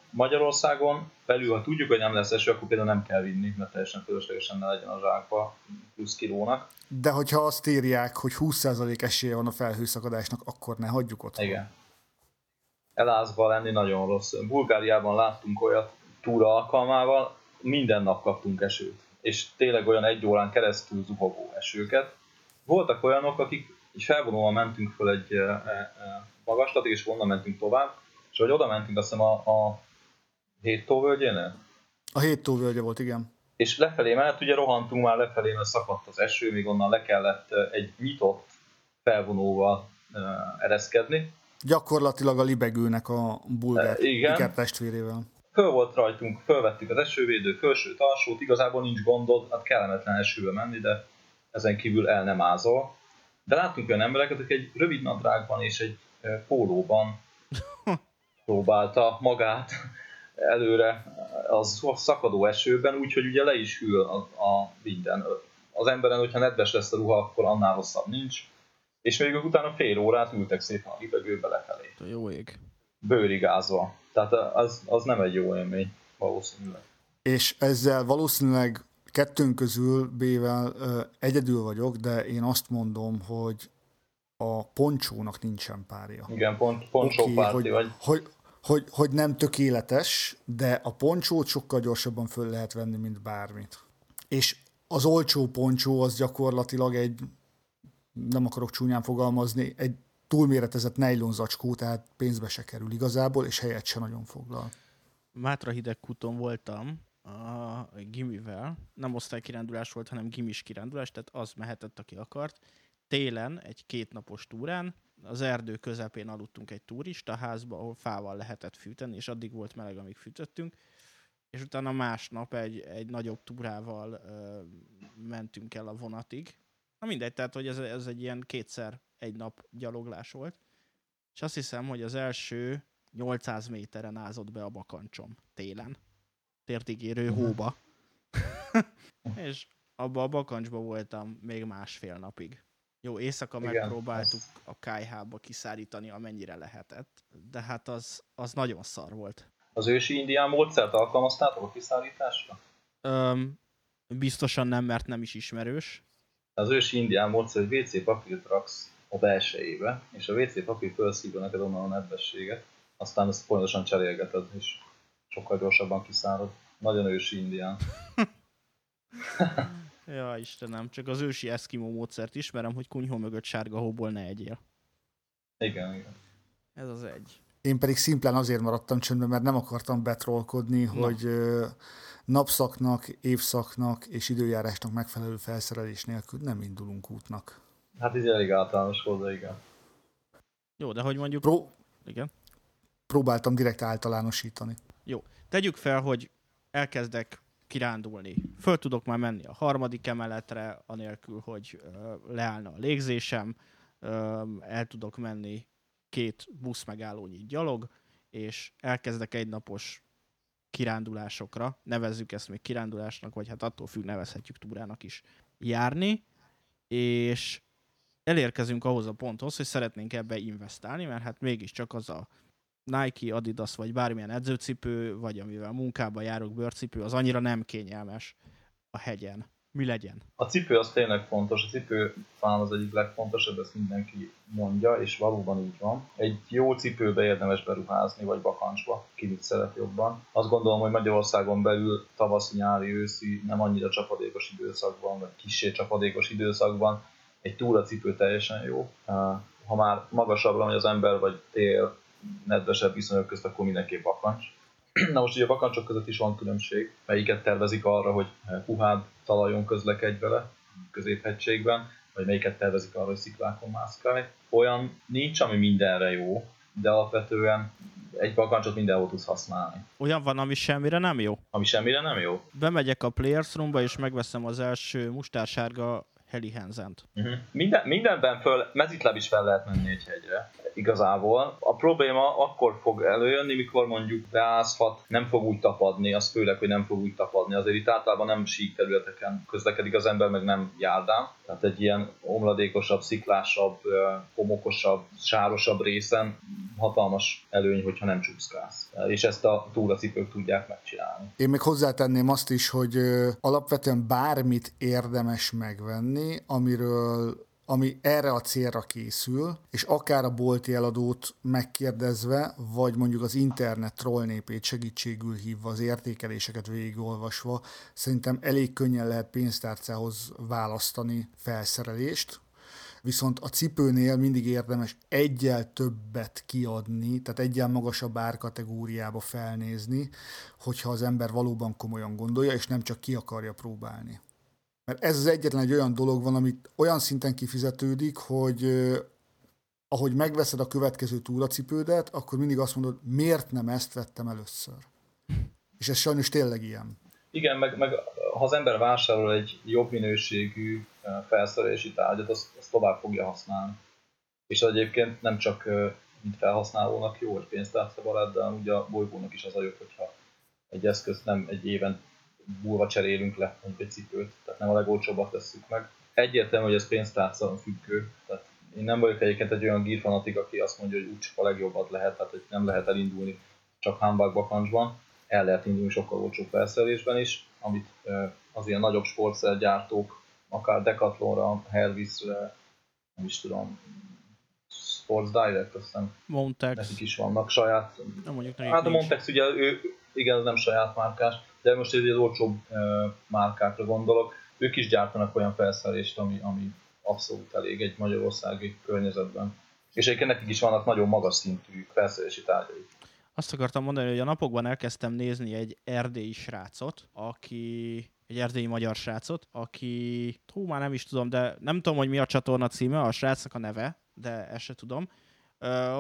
Magyarországon belül, ha tudjuk, hogy nem lesz eső, akkor például nem kell vinni, mert teljesen fölöslegesen ne legyen a zsákba plusz kilónak. De hogyha azt írják, hogy 20% esélye van a felhőszakadásnak, akkor ne hagyjuk ott. Igen. Elázva lenni nagyon rossz. Bulgáriában láttunk olyat túra alkalmával, minden nap kaptunk esőt. És tényleg olyan egy órán keresztül zuhogó esőket. Voltak olyanok, akik így felvonóan mentünk föl egy e, e, magaslatig, és onnan mentünk tovább, és hogy oda mentünk azt hiszem a, a hét tóvölgyénél, A hét túlvölgye volt, igen. és lefelé mellett ugye rohantunk már lefelé, mert szakadt az eső, még onnan le kellett egy nyitott felvonóval e, ereszkedni, Gyakorlatilag a libegőnek a bulgár E, igen. testvérével. Föl volt rajtunk, fölvettük az esővédő felsőt, alsót, igazából nincs gondod, hát kellemetlen esőbe menni, de ezen kívül el nem ázol. De láttunk olyan embereket, akik egy rövid nadrágban és egy eh, pólóban [laughs] próbálta magát előre az szakadó esőben, úgyhogy ugye le is hűl a, a minden. Az emberen, hogyha nedves lesz a ruha, akkor annál rosszabb nincs. És még utána fél órát ültek szépen a libegőbe lefelé, jó ég. bőrigázva. Tehát az, az nem egy jó élmény, valószínűleg. És ezzel valószínűleg kettőnk közül B-vel ö, egyedül vagyok, de én azt mondom, hogy a poncsónak nincsen párja. Igen, pont, Oké, sok párti hogy, vagy. hogy, hogy, hogy nem tökéletes, de a poncsót sokkal gyorsabban föl lehet venni, mint bármit. És az olcsó poncsó az gyakorlatilag egy, nem akarok csúnyán fogalmazni, egy túlméretezett nejlon zacskó, tehát pénzbe se kerül igazából, és helyet se nagyon foglal. Mátra hidegkúton voltam a gimivel, nem osztálykirándulás volt, hanem gimis kirándulás, tehát az mehetett, aki akart. Télen egy kétnapos túrán, az erdő közepén aludtunk egy turista házba, ahol fával lehetett fűteni, és addig volt meleg, amíg fűtöttünk. És utána másnap egy, egy nagyobb túrával ö, mentünk el a vonatig. Na mindegy, tehát hogy ez, ez egy ilyen kétszer egy nap gyaloglás volt. És azt hiszem, hogy az első 800 méteren ázott be a bakancsom télen. Tértigérő Mhm. hóba. [laughs] és abba a bakancsba voltam még másfél napig. Jó, éjszaka Igen, megpróbáltuk a kájhába kiszárítani, amennyire lehetett, de hát az, az nagyon szar volt. Az ősi indián módszert alkalmaztátok a kiszállításra? Öm, biztosan nem, mert nem is ismerős. Az ősi indián módszer, hogy WC papírt raksz a belsejébe, és a WC papír felszívja neked onnan a nedvességet, aztán ezt folyamatosan cserélgeted, és sokkal gyorsabban kiszárad. Nagyon ősi indián. [laughs] Ja, Istenem, csak az ősi eszkimó módszert ismerem, hogy kunyhó mögött sárga hóból ne egyél. Igen, igen. Ez az egy. Én pedig szimplán azért maradtam csöndben, mert nem akartam betrolkodni, Na. hogy napszaknak, évszaknak és időjárásnak megfelelő felszerelés nélkül nem indulunk útnak. Hát így elég általános volt, de igen. Jó, de hogy mondjuk... Pró- Igen. próbáltam direkt általánosítani. Tegyük fel, hogy elkezdek kirándulni. Föl tudok már menni a harmadik emeletre, anélkül, hogy leállna a légzésem, el tudok menni két busz megállónyi gyalog, és elkezdek egy napos kirándulásokra, nevezzük ezt még kirándulásnak, vagy hát attól függ, nevezhetjük túrának is járni, és elérkezünk ahhoz a ponthoz, hogy szeretnénk ebbe investálni, mert hát mégiscsak az a Nike, Adidas, vagy bármilyen edzőcipő, vagy amivel munkába járok bőrcipő, az annyira nem kényelmes a hegyen. Mi legyen? A cipő az tényleg fontos, a cipő talán az egyik legfontosabb, ezt mindenki mondja, és valóban így van. Egy jó cipőbe érdemes beruházni, vagy bakancsba, ki mit szeret jobban. Azt gondolom, hogy Magyarországon belül tavaszi, nyári, őszi, nem annyira csapadékos időszakban, vagy kissé csapadékos időszakban egy túracipő teljesen jó. Ha már magasabbra megy az ember, vagy tél, nedvesebb viszonyok közt, akkor mindenképp bakancs. [clears throat] Na most ugye a bakancsok között is van különbség, melyiket tervezik arra, hogy puhább talajon közlekedj vele, középhegységben, vagy melyiket tervezik arra, hogy sziklákon mászkálj. Olyan nincs, ami mindenre jó, de alapvetően egy bakancsot mindenhol tudsz használni. Olyan van, ami semmire nem jó? Ami semmire nem jó? Bemegyek a Players Roomba, és megveszem az első mustársárga Heli Henzent. Uh-huh. Minden, mindenben föl, mezitláb is fel lehet menni egy hegyre igazából. A probléma akkor fog előjönni, mikor mondjuk beázhat, nem fog úgy tapadni, az főleg, hogy nem fog úgy tapadni. Azért itt általában nem sík területeken közlekedik az ember, meg nem járdán. Tehát egy ilyen omladékosabb, sziklásabb, homokosabb, sárosabb részen hatalmas előny, hogyha nem csúszkálsz. És ezt a túracipők tudják megcsinálni. Én még hozzátenném azt is, hogy alapvetően bármit érdemes megvenni, amiről ami erre a célra készül, és akár a bolti eladót megkérdezve, vagy mondjuk az internet trollnépét segítségül hívva, az értékeléseket végigolvasva, szerintem elég könnyen lehet pénztárcához választani felszerelést, viszont a cipőnél mindig érdemes egyel többet kiadni, tehát egyel magasabb árkategóriába felnézni, hogyha az ember valóban komolyan gondolja, és nem csak ki akarja próbálni. Mert ez az egyetlen egy olyan dolog van, amit olyan szinten kifizetődik, hogy ahogy megveszed a következő túracipődet, akkor mindig azt mondod, miért nem ezt vettem először. És ez sajnos tényleg ilyen. Igen, meg, meg ha az ember vásárol egy jobb minőségű felszerelési tárgyat, azt, azt tovább fogja használni. És egyébként nem csak mint felhasználónak jó, hogy pénztárca barát, de ugye a bolygónak is az a jobb, hogyha egy eszközt nem egy éven múlva cserélünk le egy cipőt, tehát nem a legolcsóbbat tesszük meg. Egyértelmű, hogy ez pénztárca függő, tehát én nem vagyok egyébként egy olyan gírfanatik, aki azt mondja, hogy úgy csak a legjobbat lehet, tehát hogy nem lehet elindulni csak Hambach bakancsban, el lehet indulni sokkal olcsóbb felszerelésben is, amit az ilyen nagyobb sportszergyártók, akár Decathlonra, Hervisre, nem is tudom, Sports Direct, azt hiszem, Montex. nekik is vannak saját. Nem mondjuk hát a Montex ugye ő, igen, ez nem saját márkás, de most egy olcsóbb márkákra gondolok. Ők is gyártanak olyan felszerelést, ami, ami abszolút elég egy magyarországi környezetben. És egyébként nekik is vannak nagyon magas szintű felszerelési tárgyai. Azt akartam mondani, hogy a napokban elkezdtem nézni egy erdélyi srácot, aki egy erdélyi magyar srácot, aki, hú, már nem is tudom, de nem tudom, hogy mi a csatorna címe, a srácnak a neve, de ezt se tudom.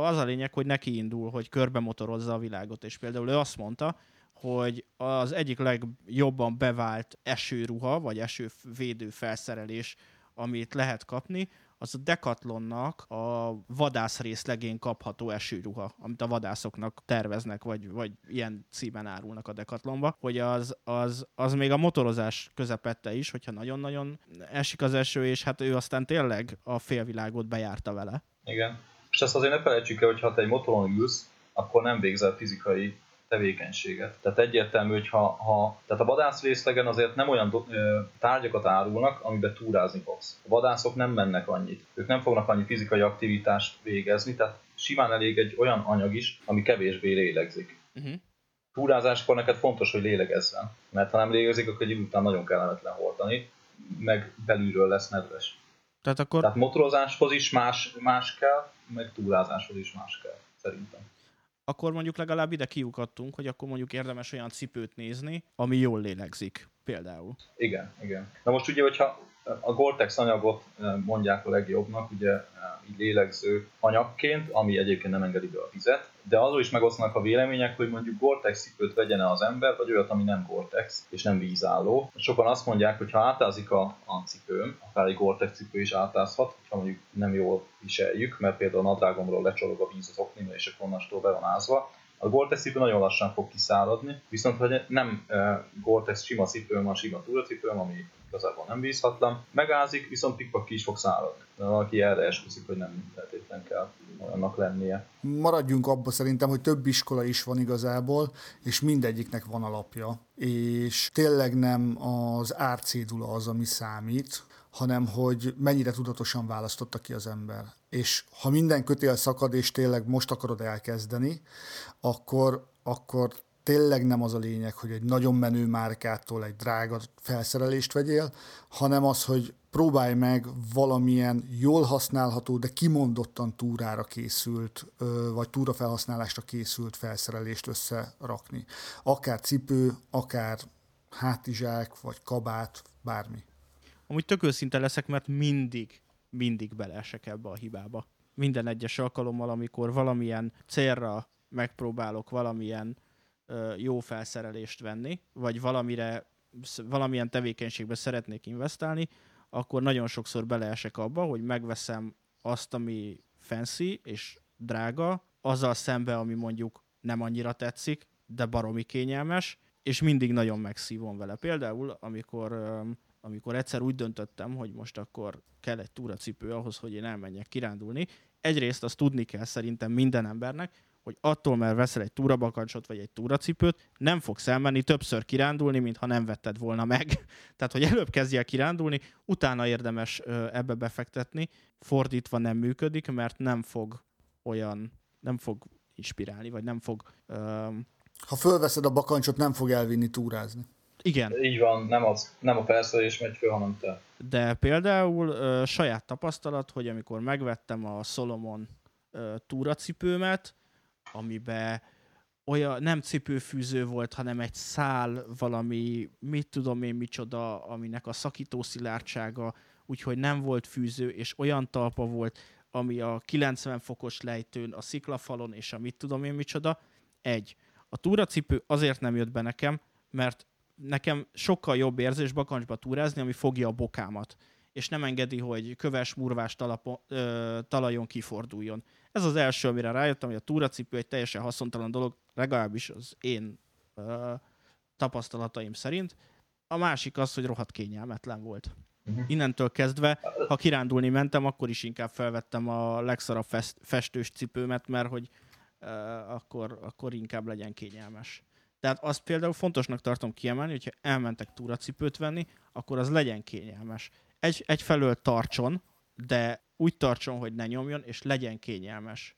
Az a lényeg, hogy neki indul, hogy körbe motorozza a világot, és például ő azt mondta, hogy az egyik legjobban bevált esőruha, vagy esővédő felszerelés, amit lehet kapni, az a Decathlonnak a vadász részlegén kapható esőruha, amit a vadászoknak terveznek, vagy, vagy ilyen címen árulnak a Decathlonba, hogy az, az, az még a motorozás közepette is, hogyha nagyon-nagyon esik az eső, és hát ő aztán tényleg a félvilágot bejárta vele. Igen. És ezt azért ne felejtsük el, hogy ha te egy motoron ülsz, akkor nem végzel fizikai tevékenységet. Tehát egyértelmű, hogy ha, ha tehát a vadász részlegen azért nem olyan do, ö, tárgyakat árulnak, amiben túrázni fogsz. A vadászok nem mennek annyit. Ők nem fognak annyi fizikai aktivitást végezni, tehát simán elég egy olyan anyag is, ami kevésbé lélegzik. Uh-huh. Túrázáskor neked fontos, hogy lélegezzen, mert ha nem lélegezik, akkor egy idő után nagyon kellemetlen hordani, meg belülről lesz nedves. Tehát, akkor... Tehát motorozáshoz is más, más kell, meg túrázáshoz is más kell, szerintem akkor mondjuk legalább ide kiukadtunk, hogy akkor mondjuk érdemes olyan cipőt nézni, ami jól lélegzik, például. Igen, igen. Na most ugye, hogyha a Gore-Tex anyagot mondják a legjobbnak, ugye így lélegző anyagként, ami egyébként nem engedi be a vizet, de azról is megosztanak a vélemények, hogy mondjuk Gore-Tex cipőt vegyen az ember, vagy olyat, ami nem Gore-Tex, és nem vízálló. Sokan azt mondják, hogy ha átázik a, a cipőm, akár egy Gore-Tex cipő is átázhat, ha mondjuk nem jól viseljük, mert például a nadrágomról lecsorog a víz az oknimra, és akkor onnastól be van ázva, a cipő nagyon lassan fog kiszáradni, viszont hogy nem uh, Gore-Tex sima cipőm van, sima túracipőm, ami igazából nem vízhatlan, megázik, viszont pikpak ki is fog száradni. De valaki erre esküszik, hogy nem feltétlenül kell olyannak lennie. Maradjunk abba szerintem, hogy több iskola is van igazából, és mindegyiknek van alapja. És tényleg nem az árcédula az, ami számít, hanem hogy mennyire tudatosan választotta ki az ember. És ha minden kötél szakad, és tényleg most akarod elkezdeni, akkor, akkor tényleg nem az a lényeg, hogy egy nagyon menő márkától egy drága felszerelést vegyél, hanem az, hogy próbálj meg valamilyen jól használható, de kimondottan túrára készült, vagy túra felhasználásra készült felszerelést összerakni. Akár cipő, akár hátizsák, vagy kabát, bármi. Amúgy tök őszinte leszek, mert mindig, mindig beleesek ebbe a hibába. Minden egyes alkalommal, amikor valamilyen célra megpróbálok valamilyen ö, jó felszerelést venni, vagy valamire, valamilyen tevékenységbe szeretnék investálni, akkor nagyon sokszor beleesek abba, hogy megveszem azt, ami fancy és drága, azzal szembe, ami mondjuk nem annyira tetszik, de baromi kényelmes, és mindig nagyon megszívom vele. Például, amikor amikor egyszer úgy döntöttem, hogy most akkor kell egy túracipő ahhoz, hogy én elmenjek kirándulni. Egyrészt azt tudni kell szerintem minden embernek, hogy attól, mert veszel egy túrabakancsot vagy egy túracipőt, nem fogsz elmenni többször kirándulni, mintha nem vetted volna meg. [laughs] Tehát, hogy előbb kezdjél kirándulni, utána érdemes ebbe befektetni. Fordítva nem működik, mert nem fog olyan, nem fog inspirálni, vagy nem fog... Um... Ha fölveszed a bakancsot, nem fog elvinni túrázni. Igen. Így van, nem, az, nem a felszerelés megy föl, hanem te. De például ö, saját tapasztalat, hogy amikor megvettem a Solomon ö, túracipőmet, amiben olyan nem cipőfűző volt, hanem egy szál valami, mit tudom én micsoda, aminek a szakító szilárdsága, úgyhogy nem volt fűző, és olyan talpa volt, ami a 90 fokos lejtőn, a sziklafalon, és a mit tudom én micsoda. Egy. A túracipő azért nem jött be nekem, mert nekem sokkal jobb érzés bakancsba túrázni, ami fogja a bokámat, és nem engedi, hogy köves, murvás talapon, ö, talajon kiforduljon. Ez az első, amire rájöttem, hogy a túracipő egy teljesen haszontalan dolog, legalábbis az én ö, tapasztalataim szerint. A másik az, hogy rohadt kényelmetlen volt. Uh-huh. Innentől kezdve, ha kirándulni mentem, akkor is inkább felvettem a legszarabb fest, festős cipőmet, mert hogy uh, akkor, akkor inkább legyen kényelmes. Tehát azt például fontosnak tartom kiemelni, hogyha elmentek túracipőt venni, akkor az legyen kényelmes. Egy, egyfelől tartson, de úgy tartson, hogy ne nyomjon, és legyen kényelmes.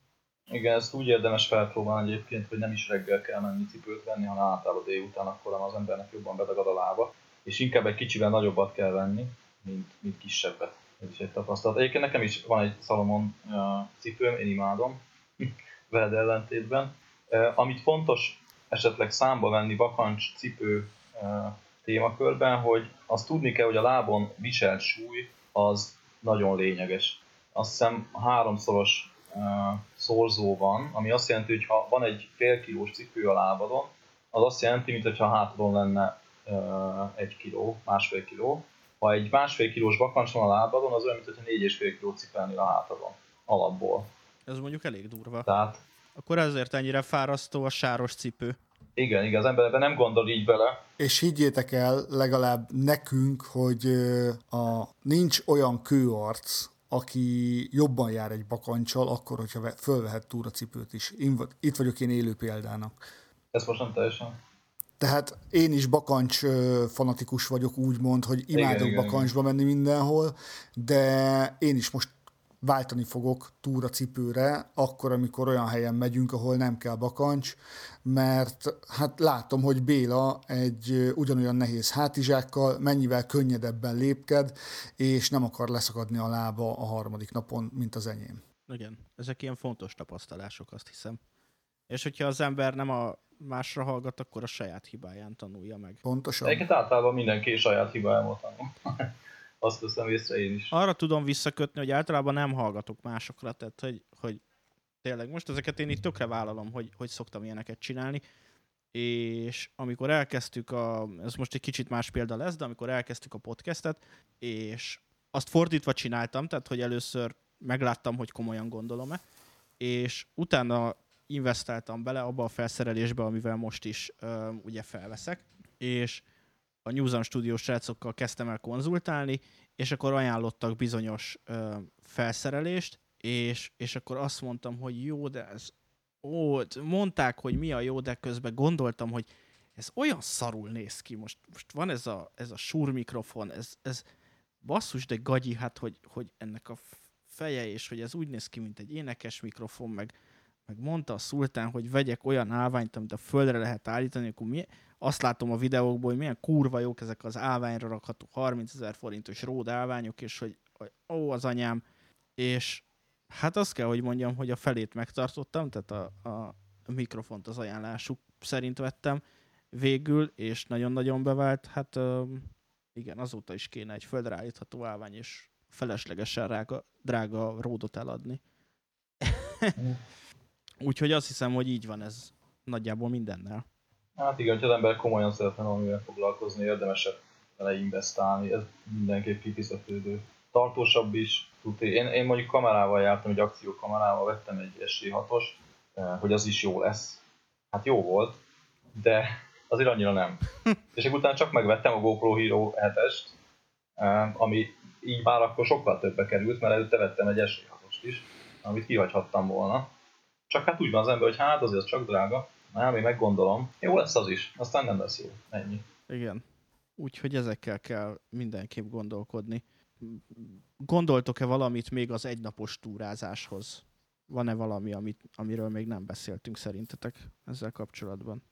Igen, ezt úgy érdemes felpróbálni egyébként, hogy nem is reggel kell menni cipőt venni, hanem általában délután, akkor az embernek jobban bedagad a lába. És inkább egy kicsivel nagyobbat kell venni, mint, mint kisebbet. Ez is egy tapasztalat. Egyébként nekem is van egy Salomon uh, cipőm, én imádom, [laughs] veled ellentétben. Uh, amit fontos esetleg számba venni vakancs cipő témakörben, hogy azt tudni kell, hogy a lábon viselt súly az nagyon lényeges. Azt hiszem háromszoros szorzó van, ami azt jelenti, hogy ha van egy fél kilós cipő a lábadon, az azt jelenti, mintha hátadon lenne egy kiló, másfél kiló. Ha egy másfél kilós vakancs van a lábadon, az olyan, mintha négy és fél kiló cipelni a hátadon alapból. Ez mondjuk elég durva. Tehát akkor ezért ennyire fárasztó a sáros cipő. Igen, igen, az ember ebben nem gondol így bele. És higgyétek el, legalább nekünk, hogy a, nincs olyan kőarc, aki jobban jár egy bakancsal, akkor, hogyha fölvehet túracipőt is. Én, itt vagyok én élő példának. Ez most nem teljesen. Tehát én is bakancs fanatikus vagyok, úgymond, hogy imádok igen, bakancsba igen. menni mindenhol, de én is most váltani fogok túra cipőre, akkor, amikor olyan helyen megyünk, ahol nem kell bakancs, mert hát látom, hogy Béla egy ugyanolyan nehéz hátizsákkal mennyivel könnyedebben lépked, és nem akar leszakadni a lába a harmadik napon, mint az enyém. Igen, ezek ilyen fontos tapasztalások, azt hiszem. És hogyha az ember nem a másra hallgat, akkor a saját hibáján tanulja meg. Pontosan. Egyébként általában mindenki saját hibájával tanul. Azt veszem észre én is. Arra tudom visszakötni, hogy általában nem hallgatok másokra, tehát hogy, hogy tényleg most ezeket én itt tökre vállalom, hogy, hogy szoktam ilyeneket csinálni, és amikor elkezdtük a, ez most egy kicsit más példa lesz, de amikor elkezdtük a podcastet, és azt fordítva csináltam, tehát hogy először megláttam, hogy komolyan gondolom-e, és utána investáltam bele abba a felszerelésbe, amivel most is ö, ugye felveszek, és a Newsom Studio srácokkal kezdtem el konzultálni, és akkor ajánlottak bizonyos ö, felszerelést, és, és akkor azt mondtam, hogy jó, de ez ó, mondták, hogy mi a jó, de közben gondoltam, hogy ez olyan szarul néz ki. Most, most van ez a, ez a sur mikrofon, ez, ez basszus, de gagyi, hát, hogy, hogy ennek a feje, és hogy ez úgy néz ki, mint egy énekes mikrofon, meg, meg mondta a szultán, hogy vegyek olyan állványt, amit a földre lehet állítani, akkor mi, azt látom a videókból, hogy milyen kurva jók ezek az állványra rakható 30 ezer forintos ród állványok, és hogy, hogy ó, az anyám, és hát azt kell, hogy mondjam, hogy a felét megtartottam, tehát a, a mikrofont az ajánlásuk szerint vettem végül, és nagyon-nagyon bevált, hát igen, azóta is kéne egy földre állítható állvány, és feleslegesen rága, drága ródot eladni. [laughs] Úgyhogy azt hiszem, hogy így van ez nagyjából mindennel. Hát igen, ha az ember komolyan szeretne valamivel foglalkozni, érdemesebb vele investálni, ez mindenképp kifizetődő. Tartósabb is, tudni. Én, én mondjuk kamerával jártam, egy akciókamerával, vettem egy SC6-os, eh, hogy az is jó lesz. Hát jó volt, de azért annyira nem. [laughs] És utána csak megvettem a GoPro Hero 7-est, eh, ami így már akkor sokkal többbe került, mert előtte vettem egy SC6-ost is, amit kihagyhattam volna. Csak hát úgy van az ember, hogy hát azért az csak drága, nem, én meggondolom. Jó lesz az is, aztán nem lesz jó. Ennyi. Igen. Úgyhogy ezekkel kell mindenképp gondolkodni. Gondoltok-e valamit még az egynapos túrázáshoz? Van-e valami, amit, amiről még nem beszéltünk szerintetek ezzel kapcsolatban?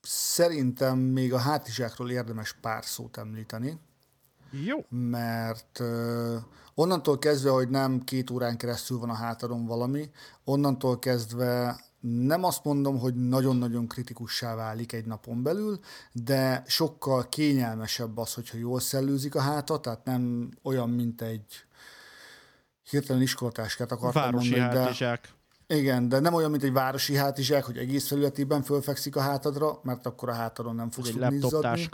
Szerintem még a hátizsákról érdemes pár szót említeni. Jó. Mert uh, onnantól kezdve, hogy nem két órán keresztül van a hátadon valami, onnantól kezdve nem azt mondom, hogy nagyon-nagyon kritikussá válik egy napon belül, de sokkal kényelmesebb az, hogyha jól szellőzik a háta, tehát nem olyan, mint egy hirtelen iskolatáskát akartam Városi mondani, de igen, de nem olyan, mint egy városi hátizsák, hogy egész felületében fölfekszik a hátadra, mert akkor a hátadon nem fogsz Egy izzadni.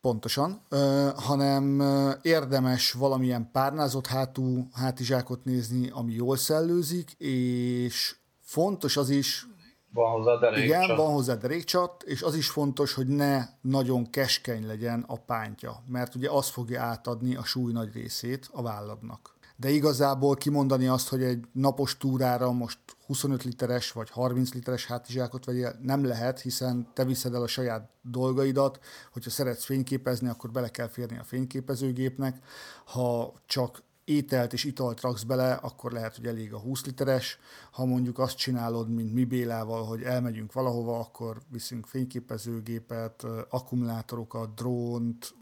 Pontosan, ö, hanem érdemes valamilyen párnázott hátú hátizsákot nézni, ami jól szellőzik, és fontos az is, Van hozzá derék igen, van hozzá derékcsat, és az is fontos, hogy ne nagyon keskeny legyen a pántja, mert ugye az fogja átadni a súly nagy részét a válladnak. De igazából kimondani azt, hogy egy napos túrára most 25 literes vagy 30 literes hátizsákot vegyél, nem lehet, hiszen te viszed el a saját dolgaidat, hogyha szeretsz fényképezni, akkor bele kell férni a fényképezőgépnek. Ha csak ételt és italt raksz bele, akkor lehet, hogy elég a 20 literes. Ha mondjuk azt csinálod, mint mi Bélával, hogy elmegyünk valahova, akkor viszünk fényképezőgépet, akkumulátorokat, drónt,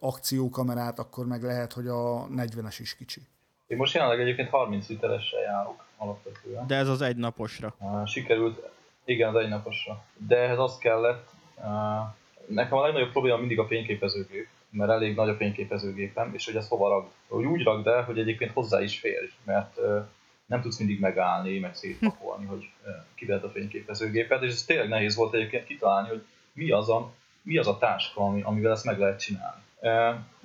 akciókamerát, akkor meg lehet, hogy a 40-es is kicsi. Én most jelenleg egyébként 30 literessel járok alapvetően. De ez az egynnaposra. Uh, sikerült, igen, az egynaposra. De ehhez az kellett, nekem a legnagyobb probléma mindig a fényképezőgép, mert elég nagy a fényképezőgépem, és hogy ezt hova ragd. Hogy úgy ragd el, hogy egyébként hozzá is férj, mert nem tudsz mindig megállni, meg szétpakolni, hogy kivedd a fényképezőgépet, és ez tényleg nehéz volt egyébként kitalálni, hogy mi az a, mi az a táska, ami, amivel ezt meg lehet csinálni.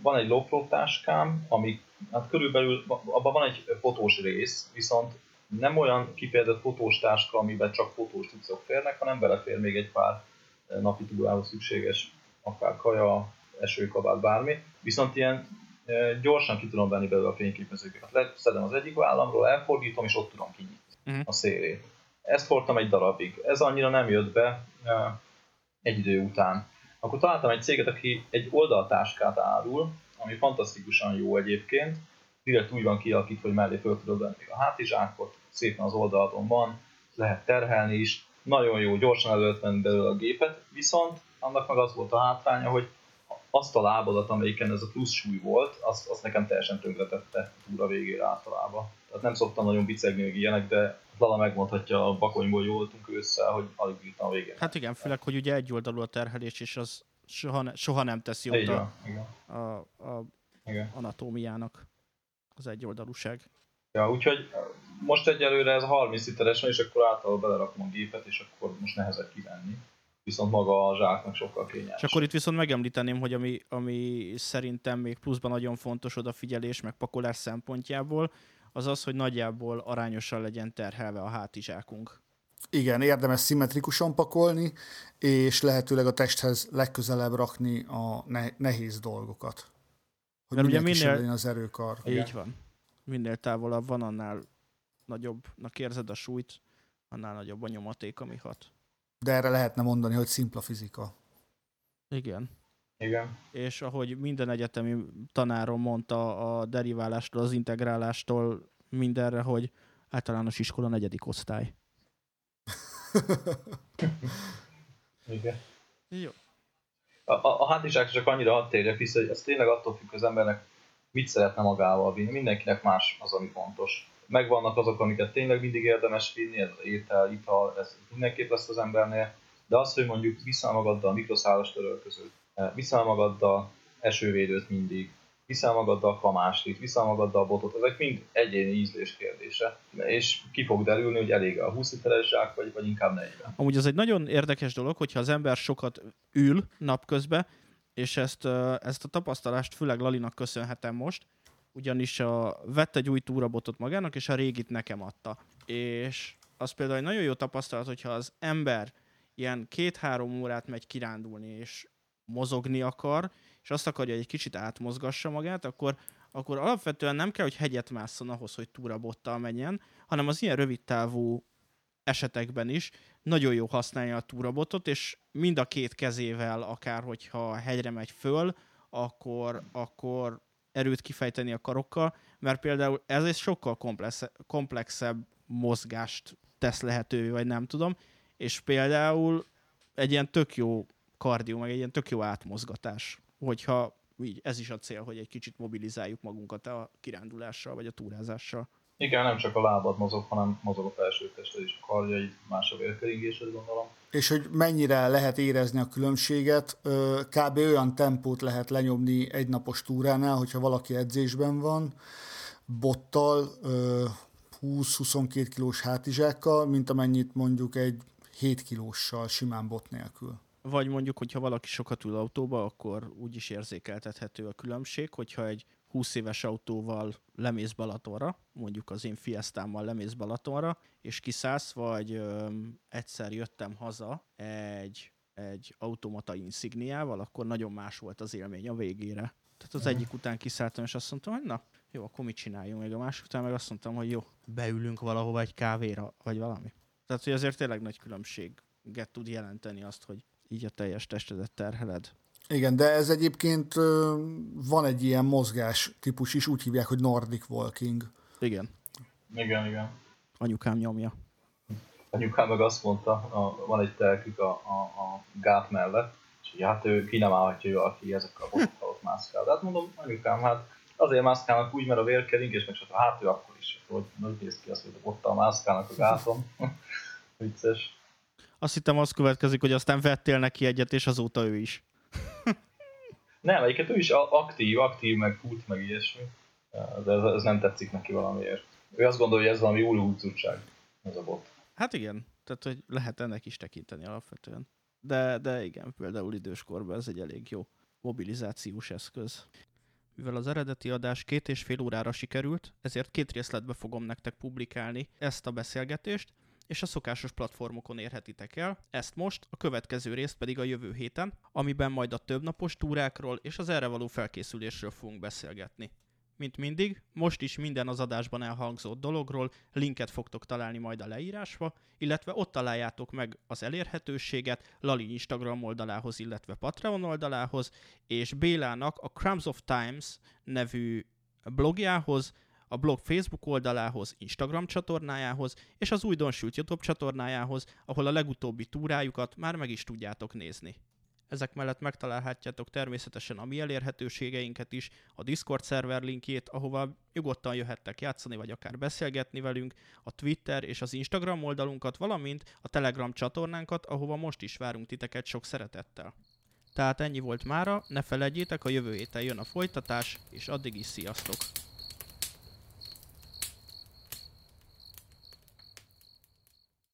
Van egy low táskám, ami hát körülbelül abban van egy fotós rész, viszont nem olyan kifejezett fotós táska, amiben csak fotós cuccok férnek, hanem belefér még egy pár napi túrához szükséges, akár kaja, esőkabát, bármi. Viszont ilyen gyorsan ki tudom venni belőle a fényképezőgépet. Leszedem az egyik vállamról, elfordítom, és ott tudom kinyitni Mhm. a szélét. Ezt hordtam egy darabig. Ez annyira nem jött be egy idő után. Akkor találtam egy céget, aki egy oldaltáskát árul, ami fantasztikusan jó egyébként. Direkt úgy van kialakítva, hogy mellé föl tudod venni a hátizsákot, szépen az oldalon van, lehet terhelni is, nagyon jó, gyorsan elő lehet venni belőle a gépet, viszont annak meg az volt a hátránya, hogy azt a lábadat, amelyiken ez a plusz súly volt, azt, azt nekem teljesen tönkretette a túra végére általában. Tehát nem szoktam nagyon bicegni meg ilyenek, de Lala megmondhatja, a bakonyból jól voltunk ősszel, hogy alig bírtam a végén. Hát igen, főleg, hogy ugye egyoldalú a terhelés, és az soha, ne, soha nem teszi jót a, a, a Igen. anatómiának az egyoldalúság. Ja, úgyhogy most egyelőre ez a 30 literes van, és akkor általában belerakom a gépet, és akkor most nehezebb kivenni. Viszont maga a zsáknak sokkal kényelmes. És akkor itt viszont megemlíteném, hogy ami, ami szerintem még pluszban nagyon fontos odafigyelés, meg pakolás szempontjából, az az, hogy nagyjából arányosan legyen terhelve a hátizsákunk. Igen, érdemes szimmetrikusan pakolni, és lehetőleg a testhez legközelebb rakni a ne- nehéz dolgokat. Hogy Mert ugye minél az erőkar. Így van. Minél távolabb van, annál nagyobbnak érzed a súlyt, annál nagyobb a nyomaték, ami hat. De erre lehetne mondani, hogy szimpla fizika. Igen. Igen. És ahogy minden egyetemi tanárom mondta a deriválástól, az integrálástól mindenre, hogy általános iskola negyedik osztály. [laughs] Igen. Jó. A, a, a hátizsák csak annyira hadd térjek vissza, hogy ez tényleg attól függ az embernek, mit szeretne magával vinni. Mindenkinek más az, ami fontos. Megvannak azok, amiket tényleg mindig érdemes vinni, ez étel, ital, ez mindenképp lesz az embernél. De az, hogy mondjuk viszel magaddal mikroszálas törölközőt, viszel magaddal esővédőt mindig, viszel magaddal kamáslit, viszel magaddal botot, ezek mind egyéni ízlés kérdése. És ki fog derülni, hogy elég a 20 literes zsák, vagy, vagy inkább 40. Amúgy az egy nagyon érdekes dolog, hogyha az ember sokat ül napközben, és ezt, ezt a tapasztalást főleg Lalinak köszönhetem most, ugyanis a, vett egy új túrabotot magának, és a régit nekem adta. És az például egy nagyon jó tapasztalat, hogyha az ember ilyen két-három órát megy kirándulni, és mozogni akar, és azt akarja, hogy egy kicsit átmozgassa magát, akkor, akkor alapvetően nem kell, hogy hegyet másszon ahhoz, hogy túrabottal menjen, hanem az ilyen rövid távú esetekben is nagyon jó használja a túrabotot, és mind a két kezével, akár hogyha hegyre megy föl, akkor, akkor erőt kifejteni a karokkal, mert például ez egy sokkal komplex, komplexebb mozgást tesz lehetővé, vagy nem tudom, és például egy ilyen tök jó kardió, meg egy ilyen tök jó átmozgatás, hogyha így ez is a cél, hogy egy kicsit mobilizáljuk magunkat a kirándulással, vagy a túrázással. Igen, nem csak a lábad mozog, hanem mozog a felső tested is, a karjaid, más a vérkeringésed gondolom. És hogy mennyire lehet érezni a különbséget, kb. olyan tempót lehet lenyomni egy napos túránál, hogyha valaki edzésben van, bottal, ö, 20-22 kilós hátizsákkal, mint amennyit mondjuk egy 7 kilóssal simán bot nélkül. Vagy mondjuk, hogyha valaki sokat ül autóba, akkor úgy is érzékeltethető a különbség, hogyha egy 20 éves autóval lemész Balatonra, mondjuk az én fiesztámmal lemész Balatonra, és kiszállsz, vagy öm, egyszer jöttem haza egy, egy automata insigniával, akkor nagyon más volt az élmény a végére. Tehát az egyik után kiszálltam, és azt mondtam, hogy na, jó, akkor mit csináljunk még a másik után, meg azt mondtam, hogy jó, beülünk valahova egy kávéra, vagy valami. Tehát, hogy azért tényleg nagy különbséget tud jelenteni azt, hogy így a teljes testedet terheled. Igen, de ez egyébként van egy ilyen mozgás típus is, úgy hívják, hogy Nordic Walking. Igen, Igen, igen. anyukám nyomja. Anyukám meg azt mondta, a, van egy telkük a, a, a gát mellett, és hogy hát ő ki nem állhatja ő, aki ezekkel a botokkal ott mászkál. De hát mondom, anyukám, hát azért mászkálnak úgy, mert a vérkeringés, meg csak hát ő akkor is. Hogy hogy néz ki az, hogy ott mászkálnak a gáton. [laughs] Vicces. Azt hittem az következik, hogy aztán vettél neki egyet, és azóta ő is. Nem, egyiket ő is aktív, aktív, meg fut, meg ilyesmi. De ez, ez nem tetszik neki valamiért. Ő azt gondolja, hogy ez valami új húzutság, ez a bot. Hát igen, tehát hogy lehet ennek is tekinteni alapvetően. De, de igen, például időskorban ez egy elég jó mobilizációs eszköz. Mivel az eredeti adás két és fél órára sikerült, ezért két részletbe fogom nektek publikálni ezt a beszélgetést, és a szokásos platformokon érhetitek el, ezt most, a következő részt pedig a jövő héten, amiben majd a többnapos túrákról és az erre való felkészülésről fogunk beszélgetni. Mint mindig, most is minden az adásban elhangzott dologról linket fogtok találni majd a leírásba, illetve ott találjátok meg az elérhetőséget Lali Instagram oldalához, illetve Patreon oldalához, és Bélának a Crumbs of Times nevű blogjához, a blog Facebook oldalához, Instagram csatornájához, és az újdonsült YouTube csatornájához, ahol a legutóbbi túrájukat már meg is tudjátok nézni. Ezek mellett megtalálhatjátok természetesen a mi elérhetőségeinket is, a Discord szerver linkjét, ahova nyugodtan jöhettek játszani, vagy akár beszélgetni velünk, a Twitter és az Instagram oldalunkat, valamint a Telegram csatornánkat, ahova most is várunk titeket sok szeretettel. Tehát ennyi volt mára, ne felejtjétek, a jövő héten jön a folytatás, és addig is sziasztok!